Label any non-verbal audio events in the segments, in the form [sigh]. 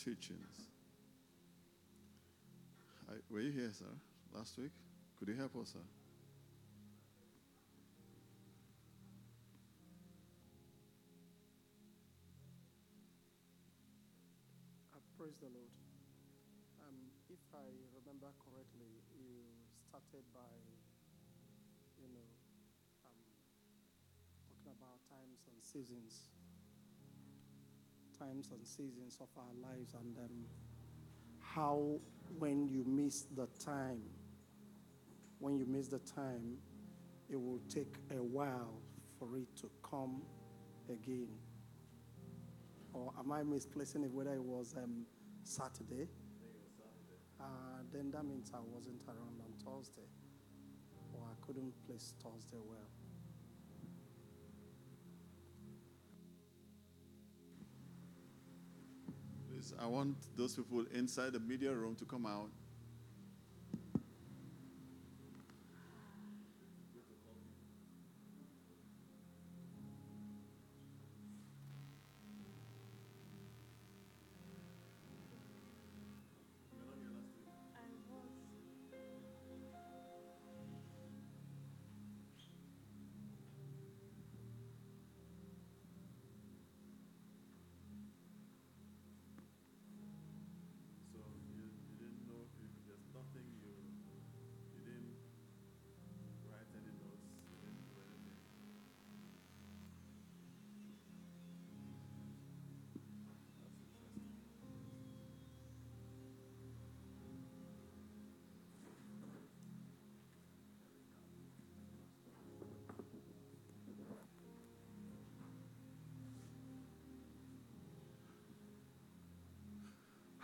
Teachings. I, were you here, sir, last week? Could you help us, sir? Uh, praise the Lord. Um, if I remember correctly, you started by, you know, um, talking about times and seasons times and seasons of our lives and um, how when you miss the time, when you miss the time, it will take a while for it to come again. Or am I misplacing it whether it was um, Saturday? Uh, then that means I wasn't around on Thursday, or I couldn't place Thursday well. I want those people inside the media room to come out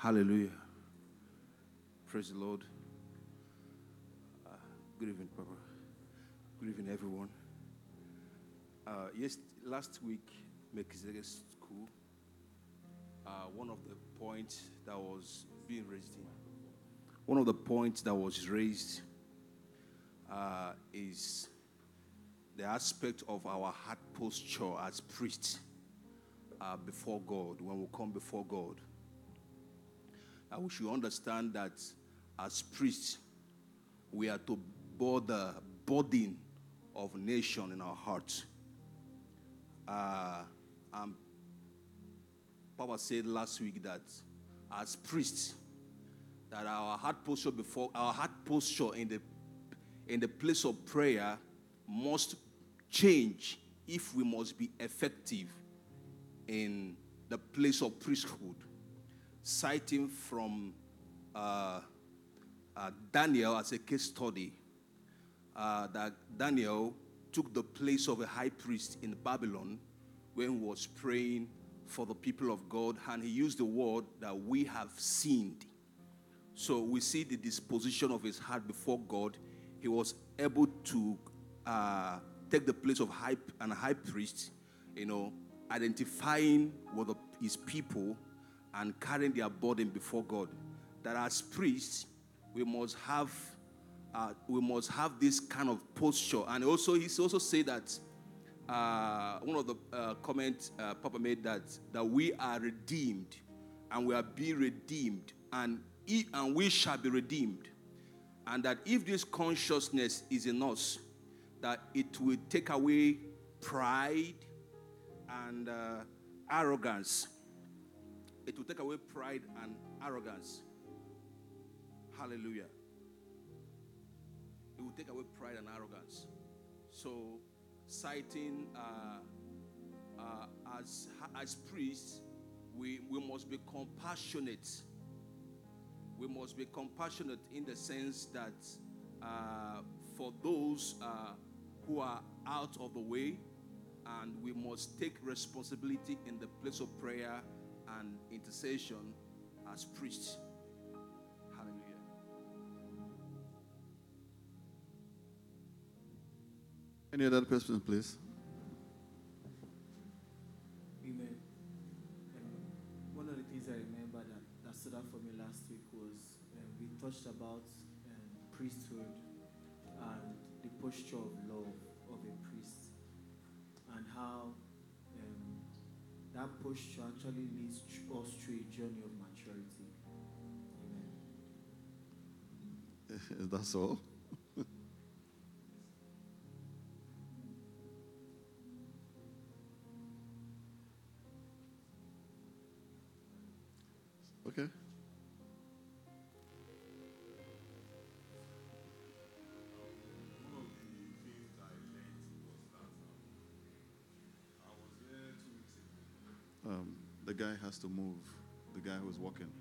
Hallelujah. Praise the Lord. Uh, good evening, Papa. Good evening, everyone. Uh, yes, last week, Melchizedek School, uh, one of the points that was being raised in, one of the points that was raised uh, is the aspect of our heart posture as priests uh, before God, when we come before God we should understand that as priests, we are to bear the burden of nation in our hearts. Uh, and Papa said last week that as priests, that our heart posture before our heart posture in the in the place of prayer must change if we must be effective in the place of priesthood citing from uh, uh, Daniel as a case study uh, that Daniel took the place of a high priest in Babylon when he was praying for the people of God, and he used the word that we have sinned. So we see the disposition of his heart before God. He was able to uh, take the place of high and high priest, you know, identifying with the, his people and carrying their burden before God. That as priests, we must have uh, we must have this kind of posture. And also, he also said that uh, one of the uh, comments uh, Papa made that that we are redeemed, and we are being redeemed, and he, and we shall be redeemed, and that if this consciousness is in us, that it will take away pride and uh, arrogance it will take away pride and arrogance. Hallelujah. It will take away pride and arrogance. So, citing uh, uh, as as priests, we we must be compassionate. We must be compassionate in the sense that uh, for those uh, who are out of the way, and we must take responsibility in the place of prayer and intercession as priests. Hallelujah. Any other question, please? Amen. Um, one of the things I remember that, that stood out for me last week was um, we touched about um, priesthood and the posture of love of a priest and how that posture actually leads us through a journey of maturity. Amen. [laughs] That's all. Guy has to move. The guy who's walking.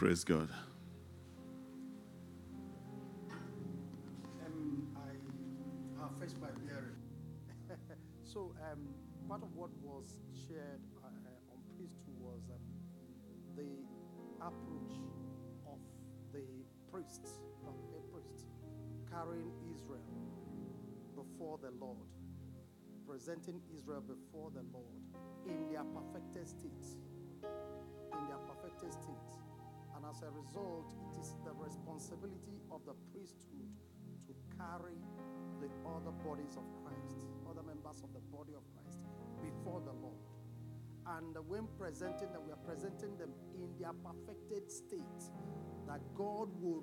Praise God. Um, I [laughs] so, um, part of what was shared uh, uh, on priesthood was um, the approach of the priests, of a priest, carrying Israel before the Lord, presenting Israel before the Lord in their perfected state. In their perfected state. And as a result, it is the responsibility of the priesthood to carry the other bodies of Christ, other members of the body of Christ, before the Lord. And when presenting them, we are presenting them in their perfected state, that God will,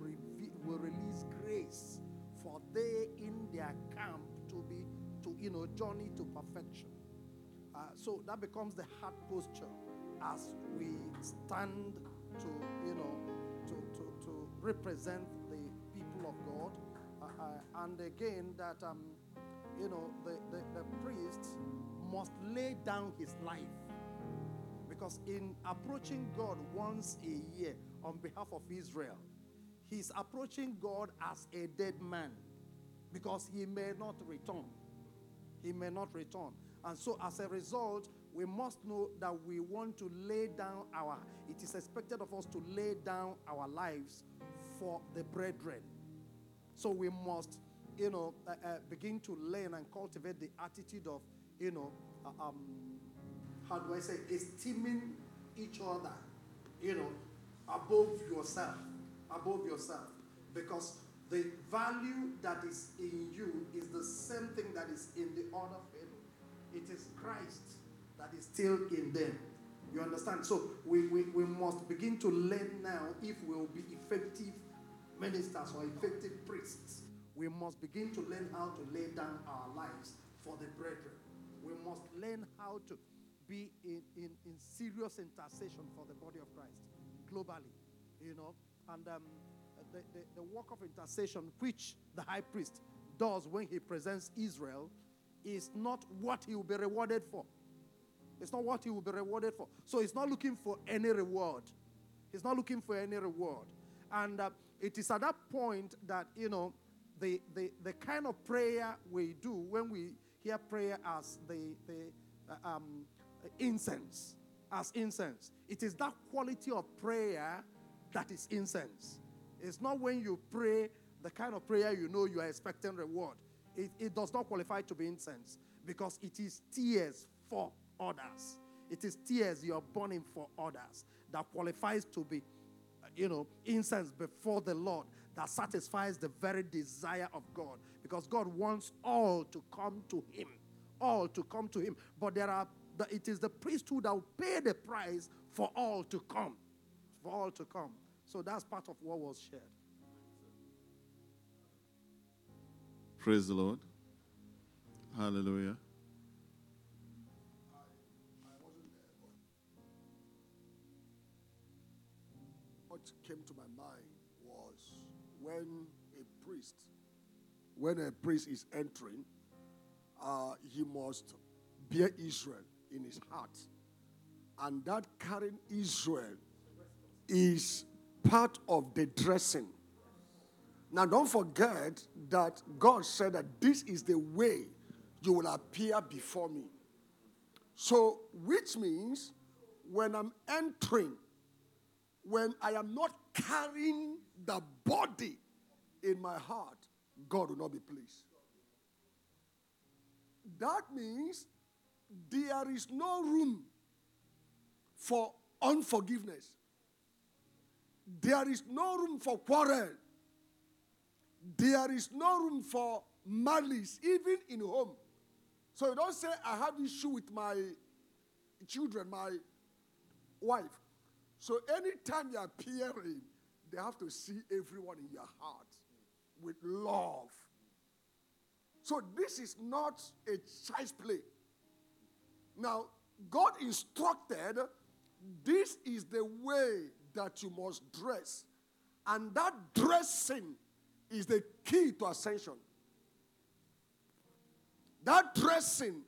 will release grace for they in their camp to be to you know journey to perfection. Uh, so that becomes the heart posture as we stand to, you know, to, to, to represent the people of God. Uh, uh, and again, that, um, you know, the, the, the priest must lay down his life. Because in approaching God once a year on behalf of Israel, he's approaching God as a dead man because he may not return he may not return. And so, as a result, we must know that we want to lay down our, it is expected of us to lay down our lives for the brethren. So, we must, you know, uh, uh, begin to learn and cultivate the attitude of, you know, uh, um, how do I say, esteeming each other, you know, above yourself, above yourself. Because the value that is in you is the same thing that is in the other fellow. It is Christ that is still in them. You understand? So we, we, we must begin to learn now if we will be effective ministers or effective priests. We must begin to learn how to lay down our lives for the brethren. We must learn how to be in, in, in serious intercession for the body of Christ globally, you know. And um, the, the, the work of intercession, which the high priest does when he presents Israel, is not what he will be rewarded for. It's not what he will be rewarded for. So he's not looking for any reward. He's not looking for any reward. And uh, it is at that point that, you know, the, the, the kind of prayer we do when we hear prayer as the, the uh, um, incense, as incense, it is that quality of prayer that is incense. It's not when you pray the kind of prayer you know you are expecting reward. It, it does not qualify to be incense because it is tears for others. It is tears you're burning for others that qualifies to be, you know, incense before the Lord that satisfies the very desire of God because God wants all to come to Him. All to come to Him. But there are, the, it is the priesthood that will pay the price for all to come. For all to come. So that's part of what was shared. Praise the Lord. Hallelujah. Came to my mind was when a priest, when a priest is entering, uh, he must bear Israel in his heart. And that carrying Israel is part of the dressing. Now, don't forget that God said that this is the way you will appear before me. So, which means when I'm entering, when I am not carrying the body in my heart, God will not be pleased. That means there is no room for unforgiveness. There is no room for quarrel. There is no room for malice, even in home. So you don't say, I have issue with my children, my wife. So anytime you're appearing, they have to see everyone in your heart with love. So this is not a child's play. Now, God instructed this is the way that you must dress. And that dressing is the key to ascension. That dressing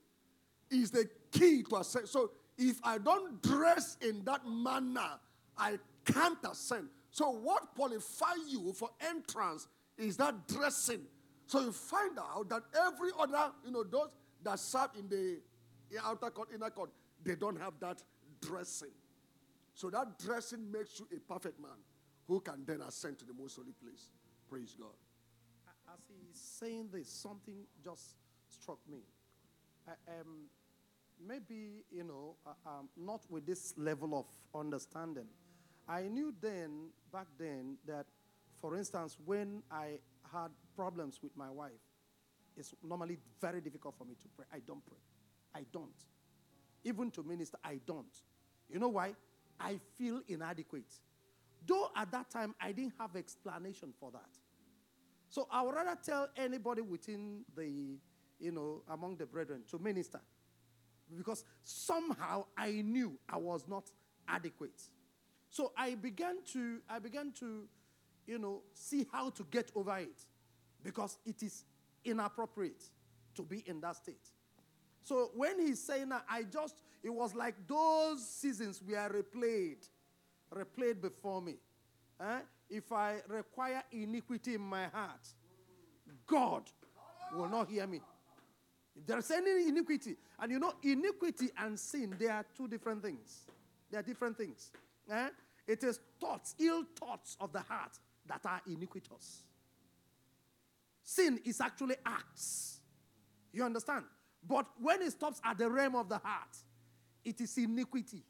is the key to ascension. So if I don't dress in that manner, I can't ascend. So what qualifies you for entrance is that dressing. So you find out that every other, you know, those that serve in the outer court, inner court, they don't have that dressing. So that dressing makes you a perfect man who can then ascend to the most holy place. Praise God. As he's saying this, something just struck me. Uh, um, maybe, you know, uh, um, not with this level of understanding. I knew then, back then, that, for instance, when I had problems with my wife, it's normally very difficult for me to pray. I don't pray. I don't. Even to minister, I don't. You know why? I feel inadequate. Though at that time I didn't have explanation for that. So I would rather tell anybody within the, you know, among the brethren to minister. Because somehow I knew I was not adequate. So I began to, I began to, you know, see how to get over it. Because it is inappropriate to be in that state. So when he's saying that, I just, it was like those seasons were replayed, replayed before me. Eh? If I require iniquity in my heart, God will not hear me. If there's any iniquity, and you know, iniquity and sin, they are two different things. They are different things. Eh? It is thoughts, ill thoughts of the heart that are iniquitous. Sin is actually acts. You understand? But when it stops at the realm of the heart, it is iniquity.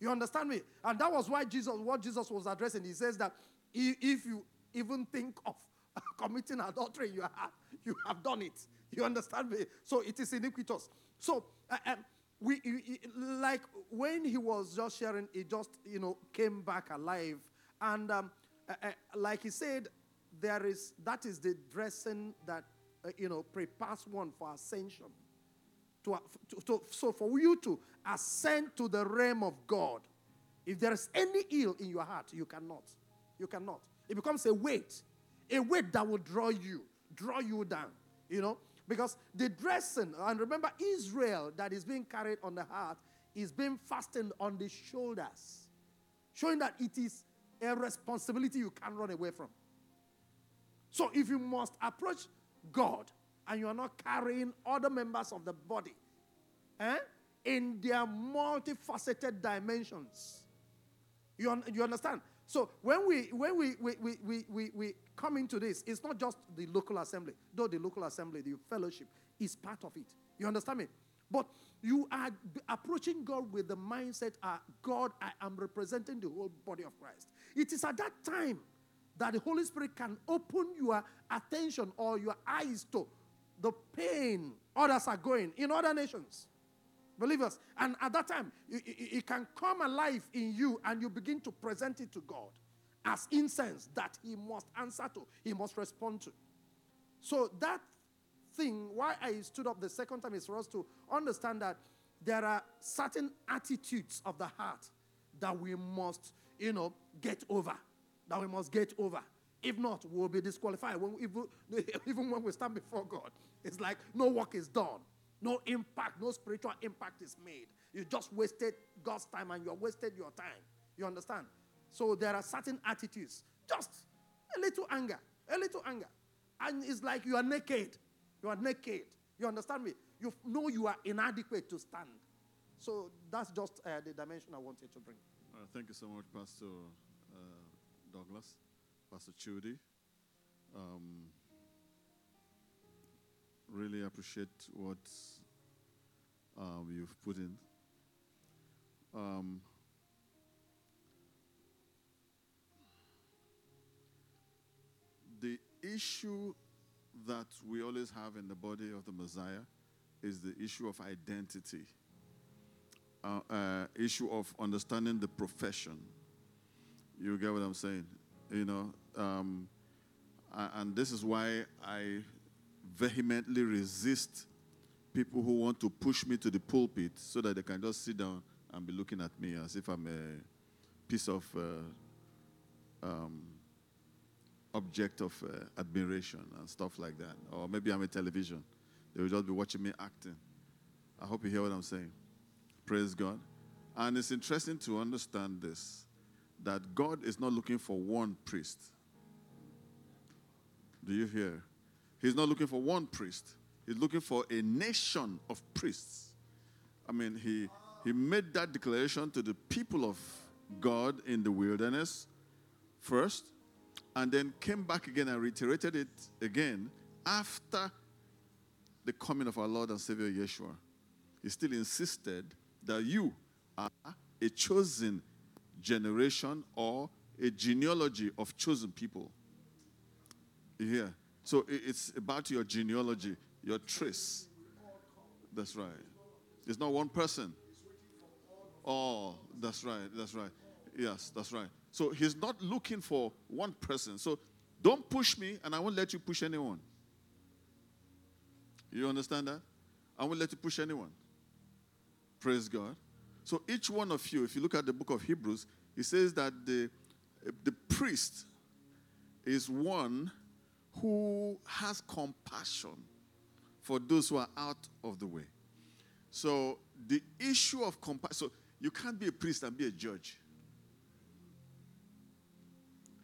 You understand me? And that was why Jesus, what Jesus was addressing, he says that if you even think of [laughs] committing adultery your heart, you have done it. You understand me? So it is iniquitous. So, uh, um, we, like when he was just sharing, it just, you know, came back alive. And um, uh, uh, like he said, there is, that is the dressing that uh, you know, prepares one for ascension. To, to, to- so for you to ascend to the realm of God, if there is any ill in your heart, you cannot. You cannot. It becomes a weight, a weight that will draw you, draw you down. You know, because the dressing, and remember, Israel that is being carried on the heart is being fastened on the shoulders, showing that it is a responsibility you can't run away from. So if you must approach God and you are not carrying other members of the body eh, in their multifaceted dimensions, you, un- you understand? So when we when we we, we, we, we, we come into this, it's not just the local assembly, though the local assembly, the fellowship is part of it. You understand me? But you are approaching God with the mindset, uh, God, I am representing the whole body of Christ. It is at that time that the Holy Spirit can open your attention or your eyes to the pain others are going in other nations. Believers. And at that time, it, it- it can come alive in you and you begin to present it to God as incense that He must answer to, He must respond to. So that thing, why I stood up the second time is for us to understand that there are certain attitudes of the heart that we must, you know, get over. That we must get over. If not, we'll be disqualified. When, even, [laughs] even when we stand before God, it's like no work is done. No impact, no spiritual impact is made. You just wasted God's time and you wasted your time. You understand? So there are certain attitudes. Just a little anger, a little anger. And it's like you are naked. You are naked. You understand me? You know you are inadequate to stand. So that's just uh, the dimension I wanted to bring. Thank you so much, Pastor uh, Douglas, Pastor Chudi. Um, really appreciate what um, you've put in. Um, the issue that we always have in the body of the Messiah is the issue of identity uh, uh, issue of understanding the profession. You get what I'm saying? You know, um, and this is why I vehemently resist people who want to push me to the pulpit so that they can just sit down and be looking at me as if I'm a piece of uh, um, object of uh, admiration and stuff like that. Or maybe I'm a television. They will just be watching me acting. I hope you hear what I'm saying. Praise God. And it's interesting to understand this that God is not looking for one priest. Do you hear? He's not looking for one priest. He's looking for a nation of priests. I mean, he, he made that declaration to the people of God in the wilderness first, and then came back again and reiterated it again after the coming of our Lord and Savior Yeshua. He still insisted that you are a chosen generation or a genealogy of chosen people. You hear? So it's about your genealogy, your trace. That's right. It's not one person. Oh, that's right. That's right. Yes, that's right. So he's not looking for one person. So don't push me, and I won't let you push anyone. You understand that? I won't let you push anyone. Praise God. So each one of you, if you look at the book of Hebrews, it says that the, the priest is one who has compassion for those who are out of the way. So the issue of compassion, so you can't be a priest and be a judge.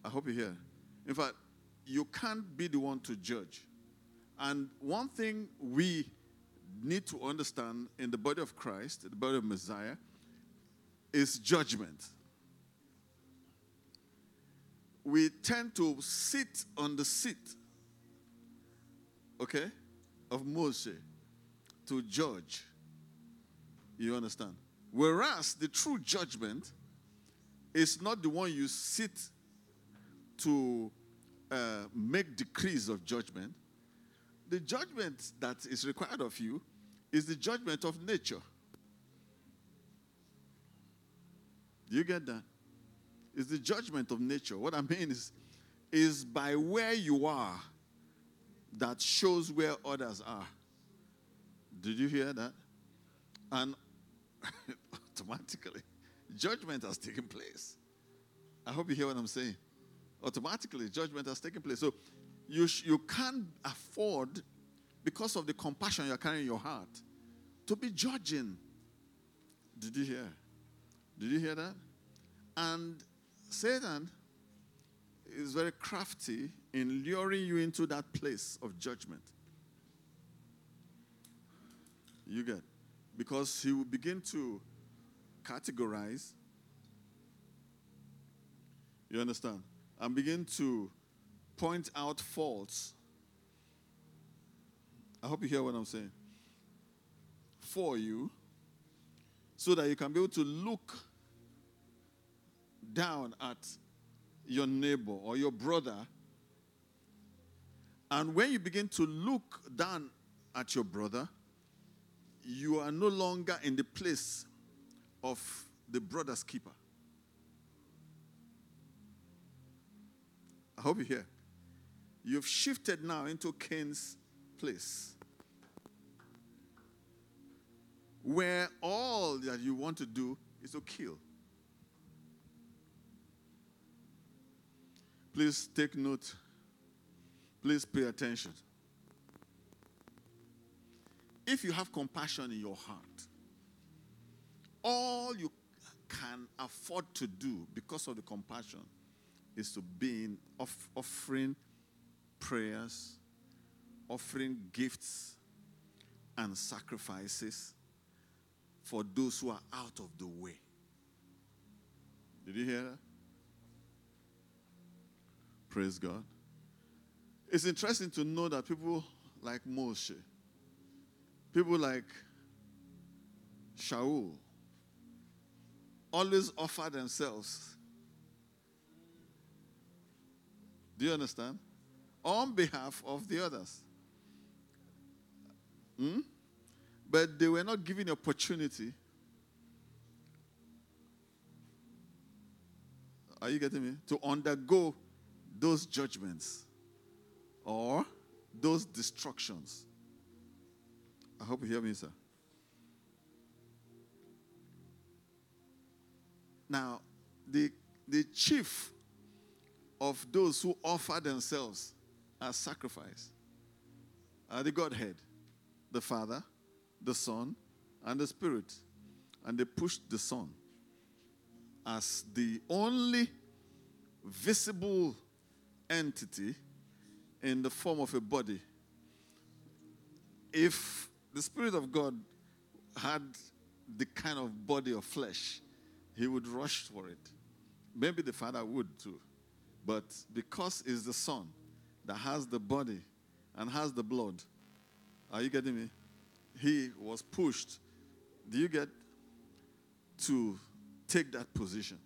I hope you hear. In fact, you can't be the one to judge. And one thing we need to understand in the body of Christ, the body of Messiah, is judgment. We tend to sit on the seat, okay, of Moses to judge. You understand? Whereas the true judgment is not the one you sit to uh, make decrees of judgment. The judgment that is required of you is the judgment of nature. Do you get that? It's the judgment of nature. What I mean is, is by where you are that shows where others are. Did you hear that? And [laughs] automatically, judgment has taken place. I hope you hear what I'm saying. Automatically, judgment has taken place. So you, sh- you can't afford, because of the compassion you're carrying in your heart, to be judging. Did you hear? Did you hear that? And Satan is very crafty in luring you into that place of judgment. You get? Because he will begin to categorize. You understand? And begin to point out faults. I hope you hear what I'm saying. For you, so that you can be able to look down at your neighbor or your brother. And when you begin to look down at your brother, you are no longer in the place of the brother's keeper. I hope you hear. You've shifted now into Cain's place. Where all that you want to do is to kill. Please take note. Please pay attention. If you have compassion in your heart, all you can afford to do because of the compassion is to be in off- offering prayers, offering gifts and sacrifices for those who are out of the way. Did you hear that? Praise God. It's interesting to know that people like Moshe, people like Shaul, always offer themselves. Do you understand? On behalf of the others. Hmm? But they were not given the opportunity. Are you getting me? To undergo those judgments or those destructions. I hope you hear me, sir. Now, the, the chief of those who offer themselves as sacrifice are the Godhead, the Father, the Son, and the Spirit. And they pushed the Son as the only visible entity in the form of a body. If the Spirit of God had the kind of body of flesh, he would rush for it. Maybe the Father would too. But because it's the Son that has the body and has the blood, are you getting me? He was pushed. Do you get to take that position?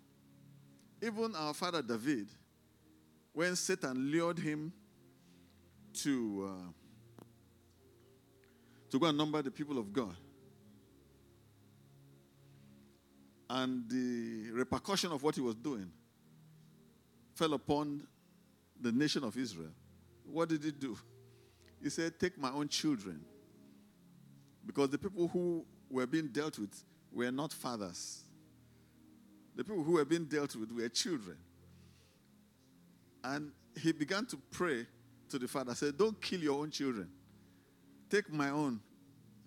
Even our father David, when Satan lured him to, uh, to go and number the people of God, and the repercussion of what he was doing fell upon the nation of Israel, what did he do? He said, Take my own children. Because the people who were being dealt with were not fathers. The people who were being dealt with were children. And he began to pray to the father, said, Don't kill your own children. Take my own.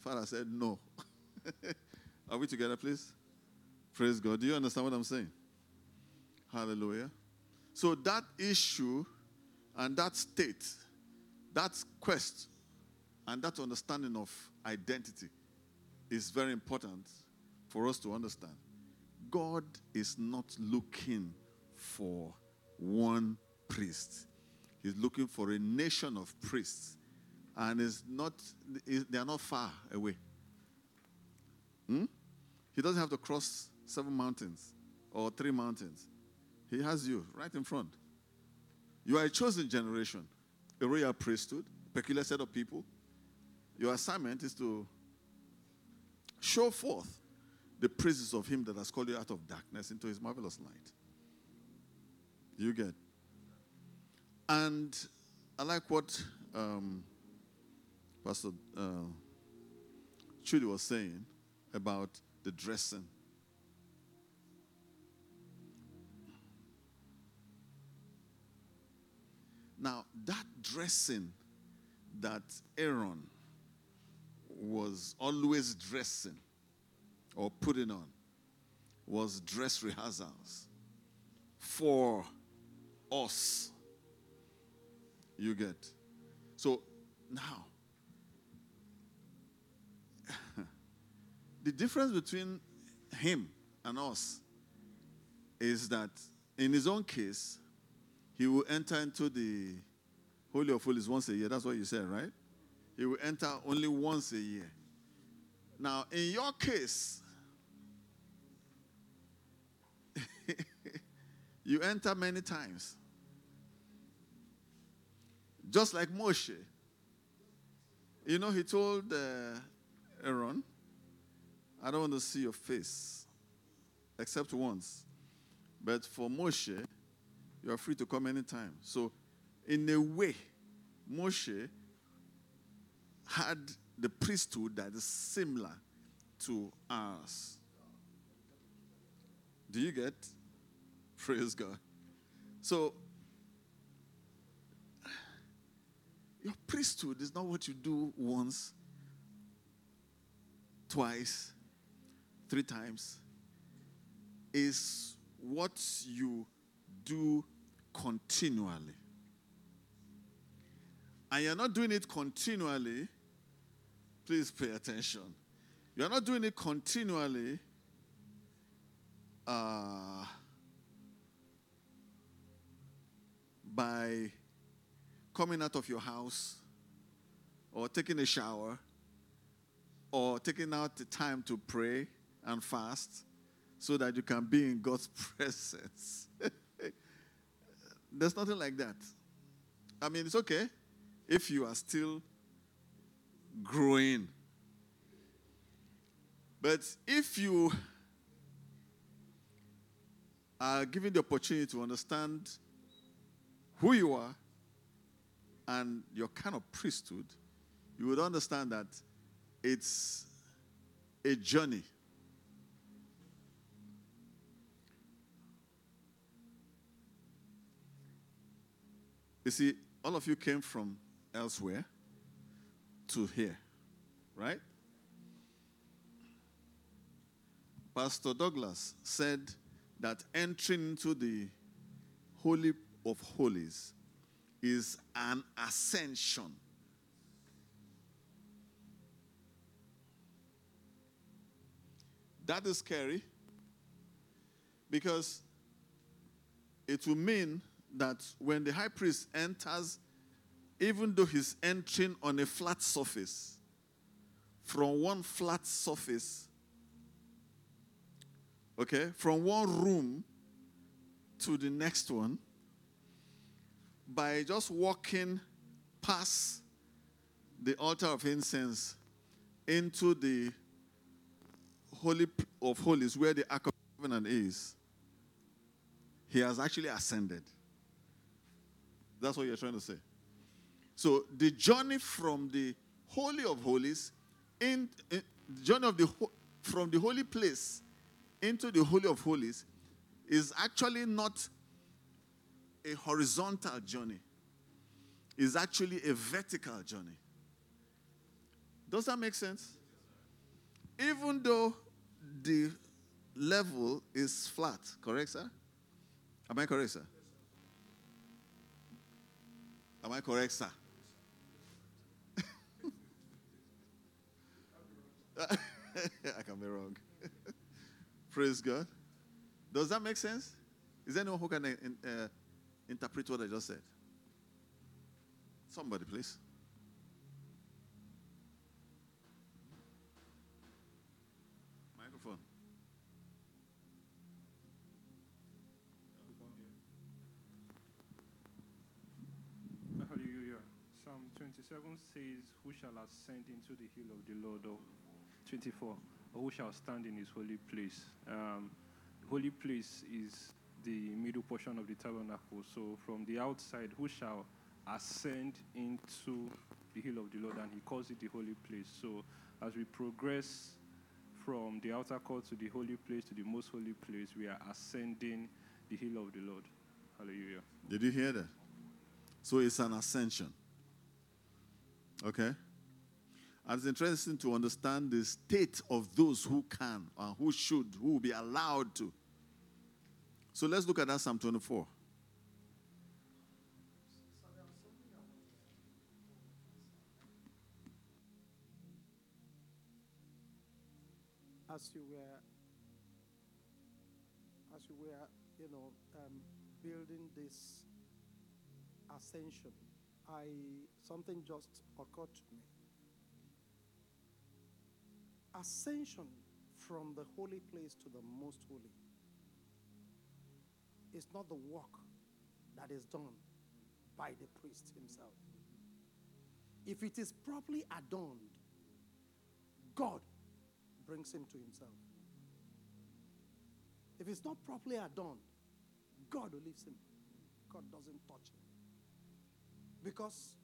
Father said, No. [laughs] Are we together, please? Praise God. Do you understand what I'm saying? Hallelujah. So that issue and that state, that quest, and that understanding of identity is very important for us to understand. God is not looking for one priest. He's looking for a nation of priests. And is not they are not far away. Hmm? He doesn't have to cross seven mountains or three mountains. He has you right in front. You are a chosen generation, a royal priesthood, peculiar set of people. Your assignment is to show forth the praises of Him that has called you out of darkness into His marvelous light. You get. And I like what um, Pastor uh, was saying about the dressing. Now, that dressing that Aaron was always dressing or putting on was dress rehearsals for us. You get. So now, [laughs] the difference between him and us is that in his own case, he will enter into the Holy of Holies once a year. That's what you said, right? He will enter only once a year. Now, in your case, [laughs] you enter many times. Just like Moshe. You know, he told uh, Aaron, I don't want to see your face except once. But for Moshe, you are free to come anytime. So, in a way, Moshe had the priesthood that is similar to ours. Do you get? [laughs] Praise God. So, your priesthood is not what you do once, twice, three times. Is what you do continually. And you're not doing it continually, please pay attention. You're not doing it continually uh, by coming out of your house or taking a shower or taking out the time to pray and fast so that you can be in God's [laughs] presence. There's nothing like that. I mean, it's okay if you are still growing. But if you are given the opportunity to understand who you are and your kind of priesthood, you would understand that it's a journey. You see, all of you came from elsewhere to here, right? Pastor Douglas said that entering into the Holy of Holies is an ascension. That is scary because it will mean that when the high priest enters, even though he's entering on a flat surface, from one flat surface, okay, from one room to the next one, by just walking past the altar of incense into the Holy of Holies, where the Ark of Covenant is, he has actually ascended. That's what you're trying to say. So the journey from the Holy of Holies in, in journey of the from the holy place into the Holy of Holies is actually not a horizontal journey. It's actually a vertical journey. Does that make sense? Even though the level is flat, correct, sir? Am I correct, sir? Am I correct, sir? [laughs] I can be wrong. [laughs] Praise God. Does that make sense? Is there anyone who can uh, interpret what I just said? Somebody, please. Microphone. Hallelujah. Psalm 27 says, Who shall ascend into the hill of the Lord? Or 24, or who shall stand in his holy place? Um, holy place is the middle portion of the tabernacle. So from the outside, who shall ascend into the hill of the Lord? And he calls it the holy place. So as we progress from the outer court to the holy place to the most holy place, we are ascending the hill of the Lord. Hallelujah. Did you hear that? So it's an ascension. Okay? And it's interesting to understand the state of those who can and who should, who will be allowed to. So let's look at that Psalm 24. as you were as you were you know um, building this ascension i something just occurred to me ascension from the holy place to the most holy is not the work that is done by the priest himself if it is properly adorned god brings him to himself. If it's not properly adorned, God will leave him. God doesn't touch him. Because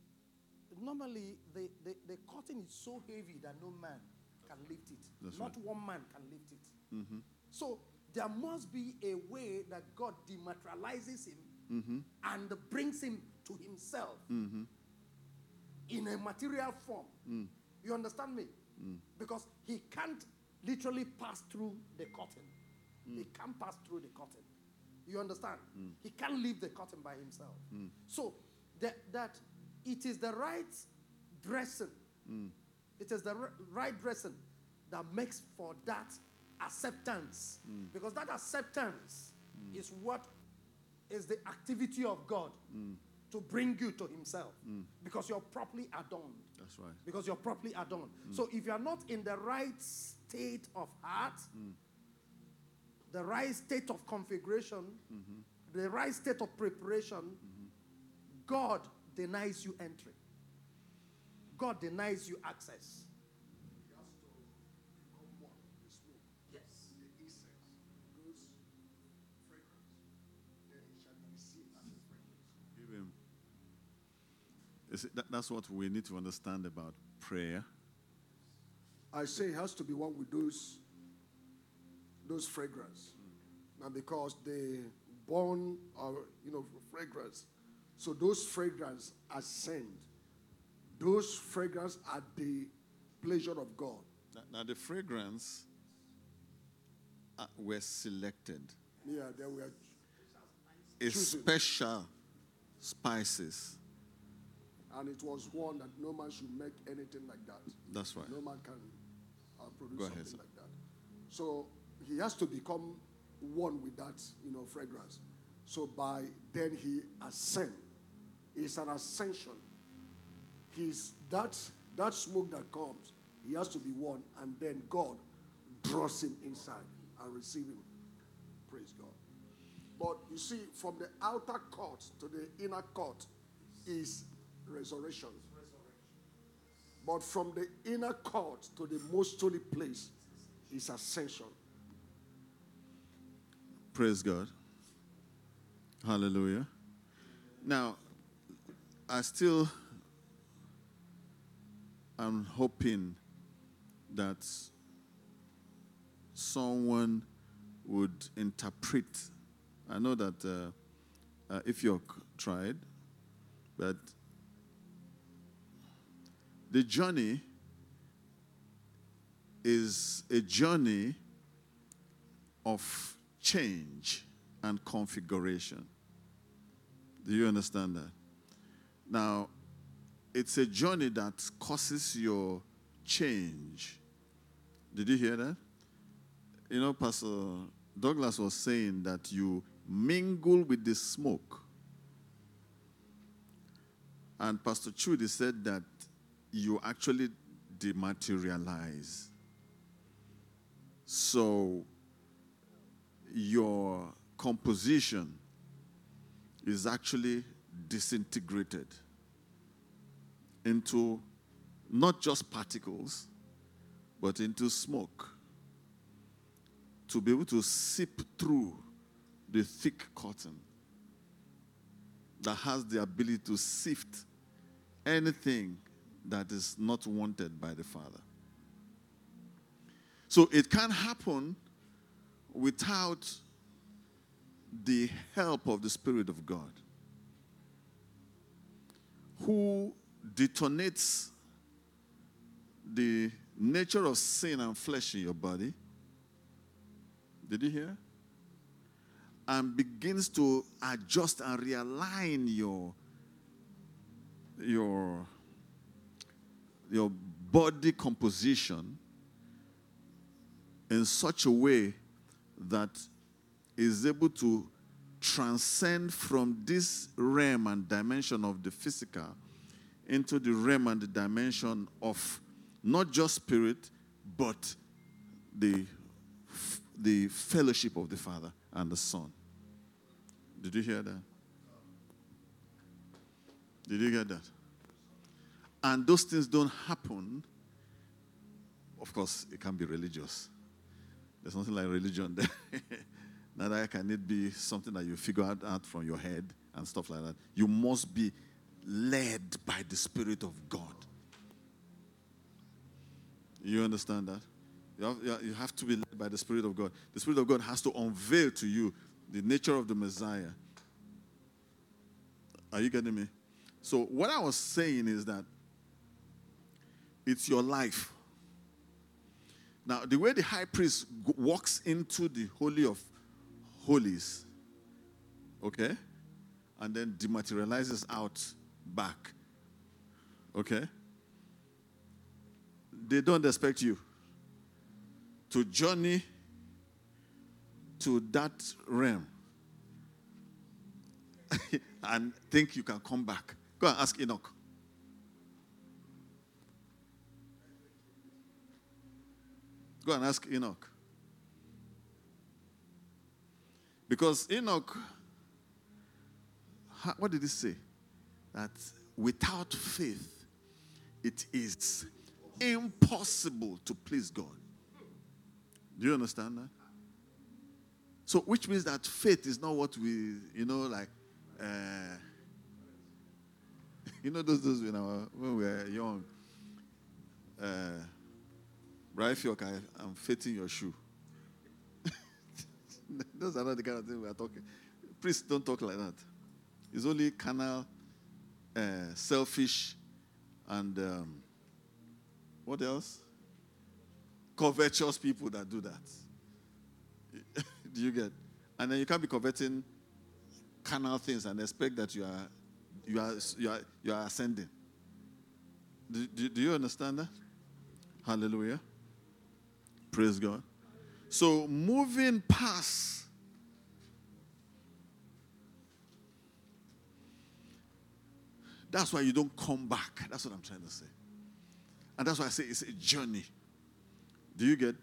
normally the, the, the curtain is so heavy that no man can lift it. That's not right. one man can lift it. Mm-hmm. So there must be a way that God dematerializes him mm-hmm. and brings him to himself mm-hmm. in a material form. Mm. You understand me? Mm. Because he can't literally pass through the curtain. He mm. can't pass through the curtain. You understand? He can't leave the curtain by himself. So that, that it is the right dressing. It is the ri- right dressing that makes for that acceptance. Hmm. Because that acceptance hmm. is what is the activity of God hmm. to bring you to Himself. Because you're properly adorned. That's right. Because you're properly adorned. So if you're not in the right state of heart, the right state of configuration, mm-hmm. the right state of preparation, mm-hmm. God denies you entry. God denies you access. See, that, that's what we need to understand about prayer. I say it has to be one with those those fragrance. Now because they burn or you know fragrance. So those fragrance ascend. Those fragrance are the pleasure of God. Now, now the fragrance uh, were selected. Yeah, there were It's special spices. And it was one that no man should make anything like that. That's right. No man can uh, produce Go something ahead, like that. So he has to become one with that, you know, fragrance. So by then he ascend. It's an ascension. He's that that smoke that comes. He has to be one, and then God draws him inside and receive him. Praise God. But you see, from the outer court to the inner court is resurrection. But from the inner court to the most holy place is ascension. Praise God. Hallelujah. Now, I still am hoping that someone would interpret. I know that uh, uh, if you're tried, but the journey is a journey of change and configuration. Do you understand that? Now, it's a journey that causes your change. Did you hear that? You know, Pastor Douglas was saying that you mingle with the smoke. And Pastor Chudi said that you actually dematerialize. So, your composition is actually disintegrated into not just particles, but into smoke to be able to seep through the thick cotton that has the ability to sift anything that is not wanted by the Father. So it can't happen without the help of the Spirit of God, who detonates the nature of sin and flesh in your body. Did you hear? And begins to adjust and realign your your your body composition in such a way that is able to transcend from this realm and dimension of the physical into the realm and the dimension of not just spirit, but the, the fellowship of the Father and the Son. Did you hear that? Did you get that? And those things don't happen. Of course, it can be religious. There's nothing like religion there. [laughs] Neither can it be something that you figure out, from your head and stuff like that. You must be led by the Spirit of God. You understand that? You have, you have to be led by the Spirit of God. The Spirit of God has to unveil to you the nature of the Messiah. Are you getting me? So, what I was saying is that it's your life. Now, the way the high priest walks into the Holy of Holies, okay, and then dematerializes out back, okay, they don't expect you to journey to that realm [laughs] and think you can come back. Go and ask Enoch. Go and ask Enoch. Because Enoch, what did he say? That without faith, it is impossible to please God. Do you understand that? So, which means that faith is not what we, you know, like, uh, [laughs] you know, those days when, when we were young. Uh, Brian Fiok, I, am fitting your shoe. [laughs] Those are not the kind of things we are talking. Please don't talk like that. It's only carnal, uh, selfish, and um, what else? Covetous people that do that. [laughs] do you get? And then you can't be coveting carnal things and expect that you are you are you are, you are ascending. Do, do, do you understand that? Hallelujah. Praise God. So moving past That's why you don't come back. That's what I'm trying to say. And that's why I say it's a journey. Do you get?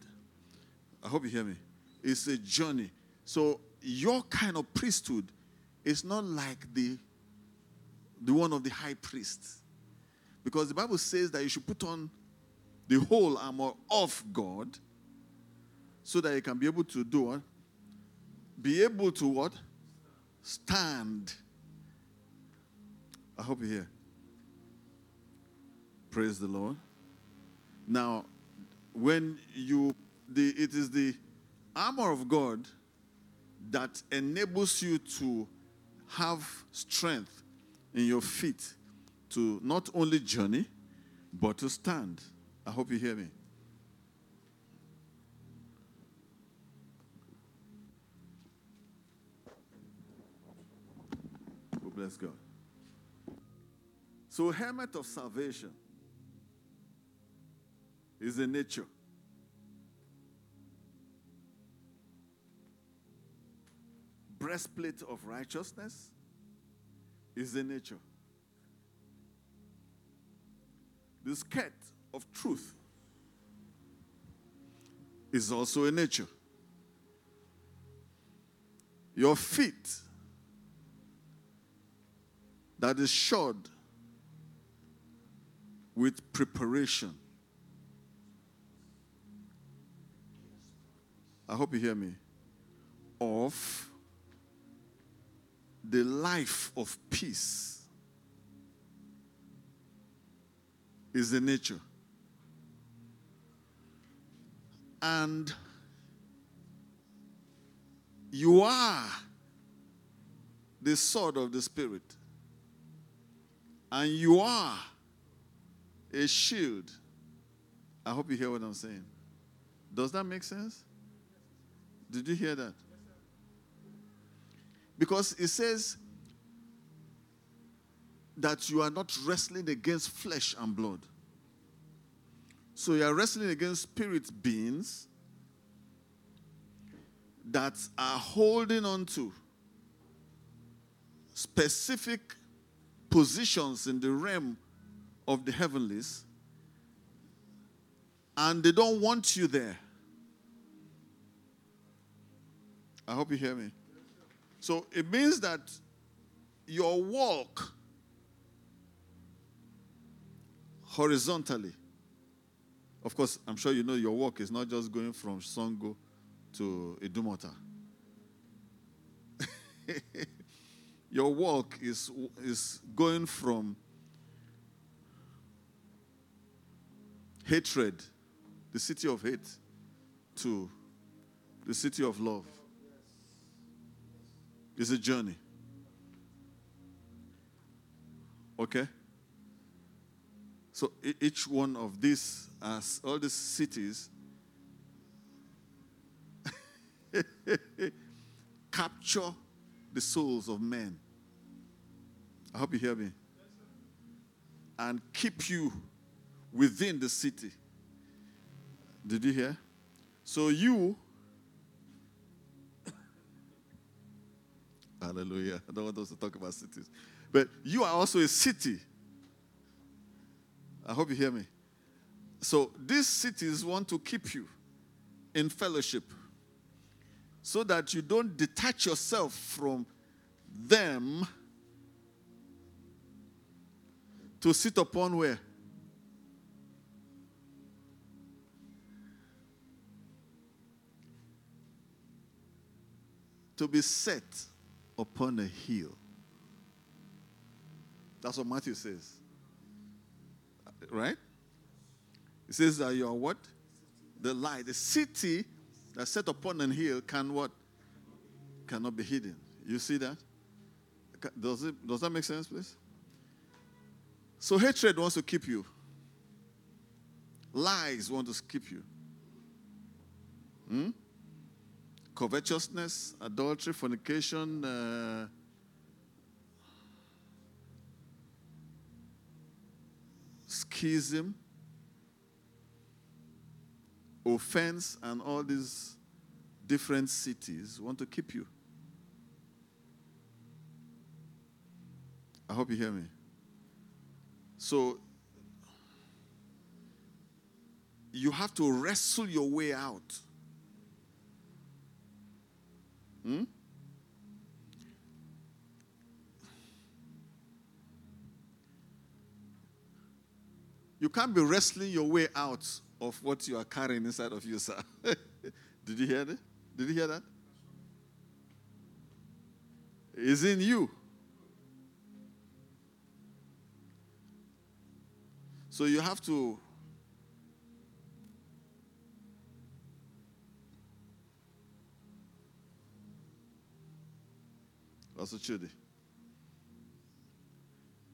I hope you hear me. It's a journey. So your kind of priesthood is not like the the one of the high priest. Because the Bible says that you should put on the whole armor of God so that you can be able to do what? Be able to what? Stand. I hope you hear. Praise the Lord. Now, when you the it is the armor of God that enables you to have strength in your feet to not only journey but to stand. I hope you hear me. Bless God. So, helmet of salvation is a nature. Breastplate of righteousness is a nature. The skirt of truth is also a nature. Your feet that is shod with preparation. I hope you hear me. Of the life of peace is the nature. And you are the sword of the Spirit. And you are a shield. I hope you hear what I'm saying. Does that make sense? Did you hear that? Because it says that you are not wrestling against flesh and blood. So you are wrestling against spirit beings that are holding on to specific positions in the realm of the heavenlies and they don't want you there. I hope you hear me. So it means that your walk horizontally. Of course, I'm sure you know your walk is not just going from Sango to Idumota. [laughs] your walk is, is going from hatred, the city of hate, to the city of love. It's a journey. Okay? So each one of these, as all these cities, [laughs] capture the souls of men. I hope you hear me. And keep you within the city. Did you hear? So you, [coughs] hallelujah. I don't want us to talk about cities. But you are also a city. I hope you hear me. So these cities want to keep you in fellowship so that you don't detach yourself from them to sit upon where? To be set upon a hill. That's what Matthew says. Right? It says that you are what? The light. The city that's set upon an hill can what? Cannot be hidden. You see that? Does, it, does that make sense, please? So hatred wants to keep you. Lies want to keep you. Hmm? Covetousness, adultery, fornication, uh, schism, offense, and all these different cities want to keep you. I hope you hear me. So, you have to wrestle your way out. Hmm? You can't be wrestling your way out of what you are carrying inside of you, sir. [laughs] Did you hear that? Did you hear that? It's in you. So you have to Also Chudi.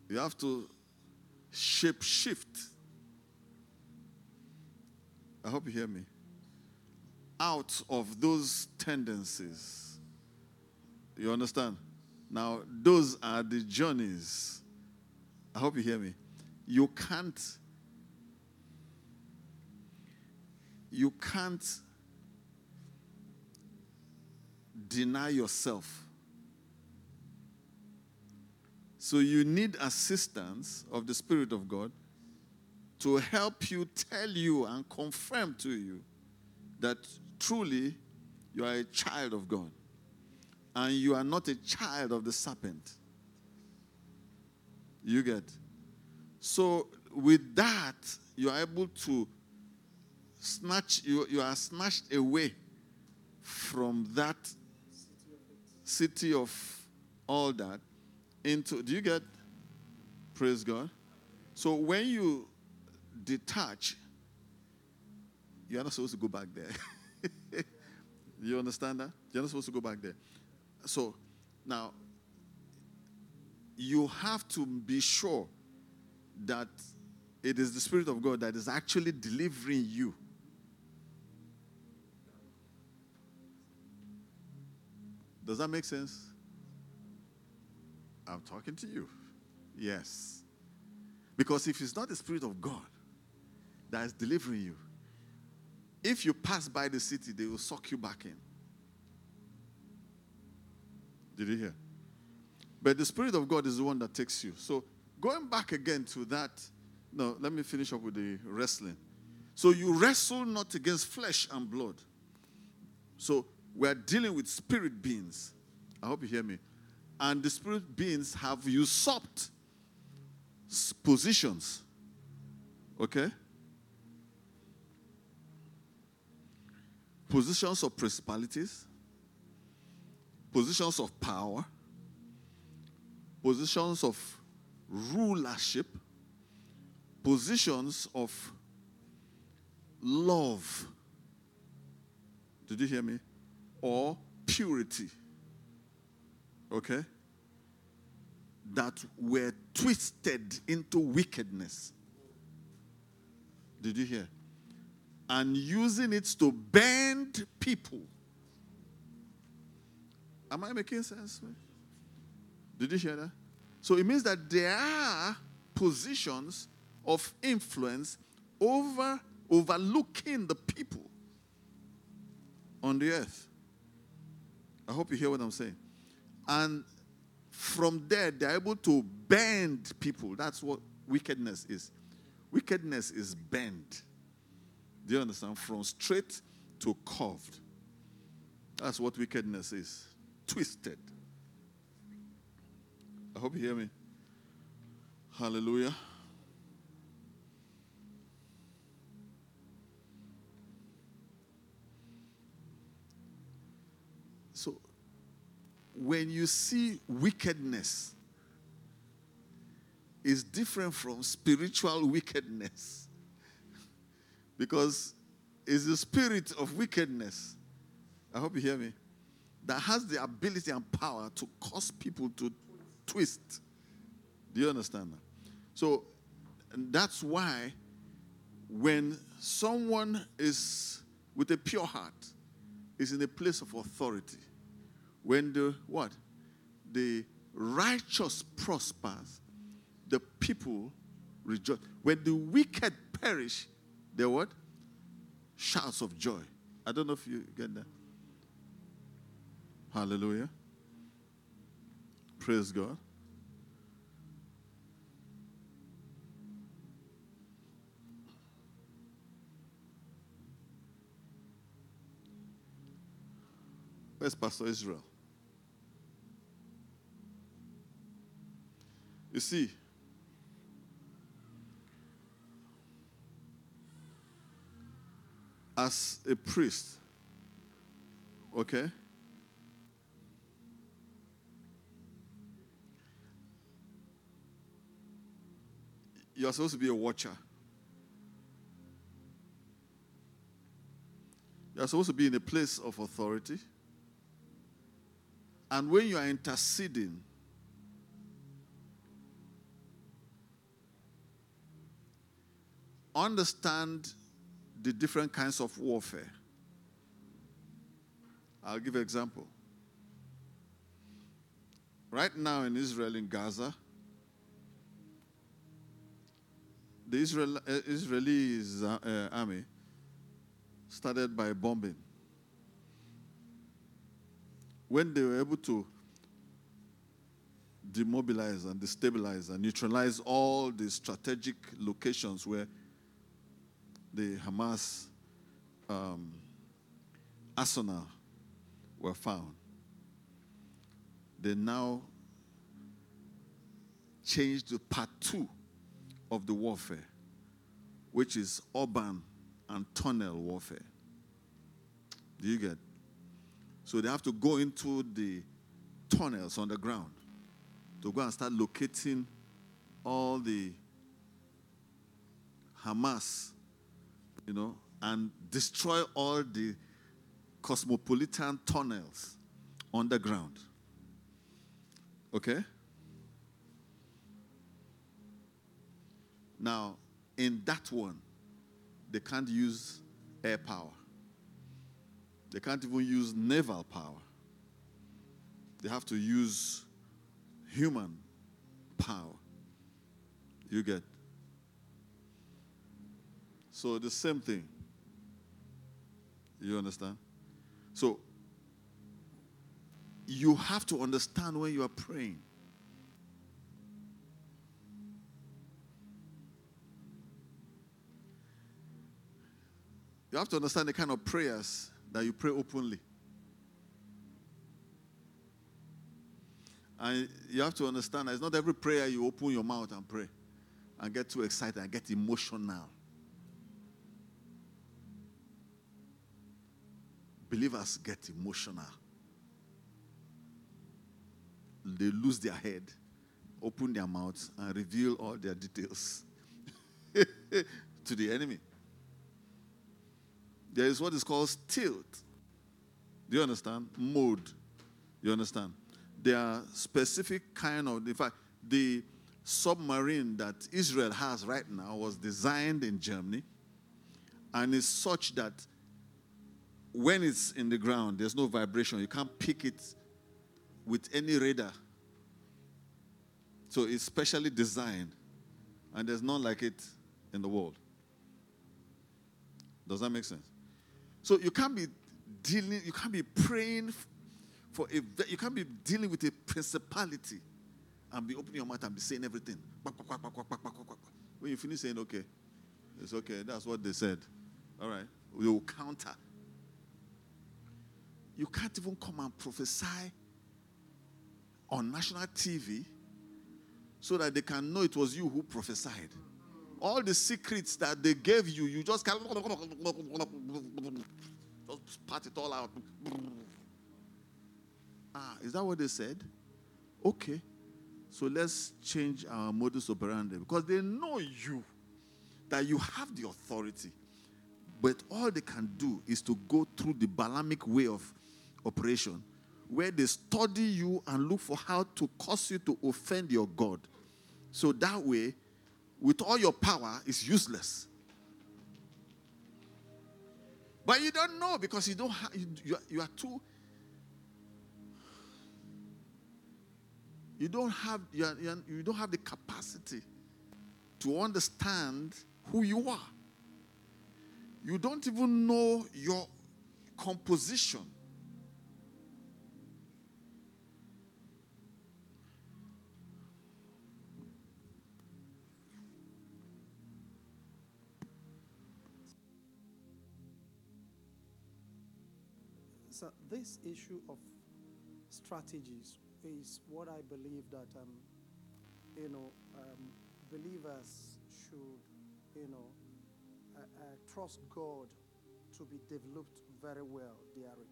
You have to shape shift. I hope you hear me. Out of those tendencies. You understand? Now, those are the journeys. I hope you hear me. You can't you can't deny yourself. So you need assistance of the Spirit of God to help you tell you and confirm to you that truly you are a child of God and you are not a child of the serpent. You get? So with that, you are able to snatch, you, you are snatched away from that city of all that into, do you get? Praise God. So when you detach, you're not supposed to go back there. [laughs] you understand that? You're not supposed to go back there. So now, you have to be sure that it is the Spirit of God that is actually delivering you. Does that make sense? I'm talking to you. Yes. Because if it's not the Spirit of God that is delivering you, if you pass by the city, they will suck you back in. Did you hear? But the Spirit of God is the one that takes you. So going back again to that, no, let me finish up with the wrestling. So you wrestle not against flesh and blood. So we're dealing with spirit beings. I hope you hear me. And the spirit beings have usurped positions. Okay? Positions of principalities, positions of power, positions of rulership, positions of love. Did you hear me? Or purity. Okay? That were twisted into wickedness. Did you hear? And using it to bend people. Am I making sense? Did you hear that? So it means that there are positions of influence over overlooking the people on the earth. I hope you hear what I'm saying. And from there, they're able to bend people. That's what wickedness is. Wickedness is bend. Do you understand? From straight to curved. That's what wickedness is. Twisted. I hope you hear me. Hallelujah. So, when you see wickedness, is different from spiritual wickedness. Because it's the spirit of wickedness. I hope you hear me. That has the ability and power to cause people to twist. Do you understand that? So that's why when someone is with a pure heart, is in a place of authority, when the what? The righteous prospers, the people rejoice. When the wicked perish, they what? Shouts of joy. I don't know if you get that. Hallelujah. Praise God. Where's Pastor Israel? You see, as a priest, okay, you're supposed to be a watcher. You're supposed to be in a place of authority. And when you are interceding, understand the different kinds of warfare. I'll give an example. Right now in Israel, in Gaza, the Israel, uh, Israeli uh, army started by bombing. When they were able to demobilize and destabilize and neutralize all the strategic locations where the Hamas um, arsenal were found, they now changed to part two of the warfare, which is urban and tunnel warfare. Do you get? So they have to go into the tunnels on the ground to go and start locating all the Hamas, you know, and destroy all the cosmopolitan tunnels underground. Okay? Now, in that one, they can't use air power. They can't even use naval power. They have to use human power. You get? So the same thing. You understand? So you have to understand when you are praying. You have to understand the kind of prayers that you pray openly. And you have to understand that it's not every prayer you open your mouth and pray and get too excited and get emotional. Believers get emotional. They lose their head, open their mouths, and reveal all their details [laughs] to the enemy there is what is called tilt. Do you understand? Mode. You understand? There are specific kind of, in fact, the submarine that Israel has right now was designed in Germany and is such that when it's in the ground, there's no vibration. You can't pick it with any radar. So it's specially designed, and there's none like it in the world. Does that make sense? So you can't be dealing, you can't be praying for a, you can't be dealing with a principality and be opening your mouth and be saying everything. When you finish saying, okay, it's okay, that's what they said. All right, we will counter. You can't even come and prophesy on national TV so that they can know it was you who prophesied all the secrets that they gave you, you just can just pat it all out. Ah, is that what they said? Okay. So let's change our modus operandi because they know you, that you have the authority. But all they can do is to go through the Balaamic way of operation, where they study you and look for how to cause you to offend your God. So that way, with all your power is useless. But you don't know because you don't have, you, you are too, you don't have, you, are, you don't have the capacity to understand who you are. You don't even know your composition. This issue of strategies is what I believe that um, you know um, believers should you know uh, uh, trust God to be developed very well during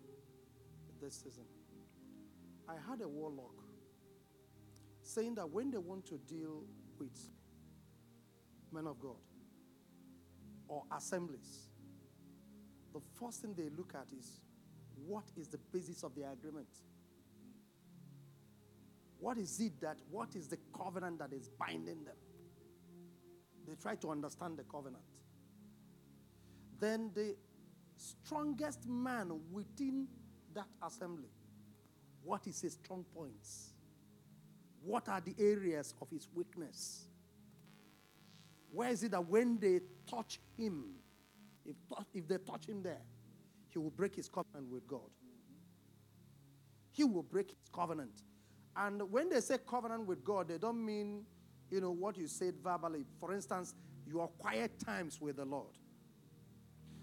this season. I had a warlock saying that when they want to deal with men of God or assemblies, the first thing they look at is what is the basis of the agreement? What is it that, what is the covenant that is binding them? They try to understand the covenant. Then the strongest man within that assembly, what is his strong points? What are the areas of his weakness? Where is it that when they touch him, if, if they touch him there, he will break his covenant with God. He will break his covenant. And when they say covenant with God, they don't mean, you know, what you said verbally. For instance, your quiet times with the Lord.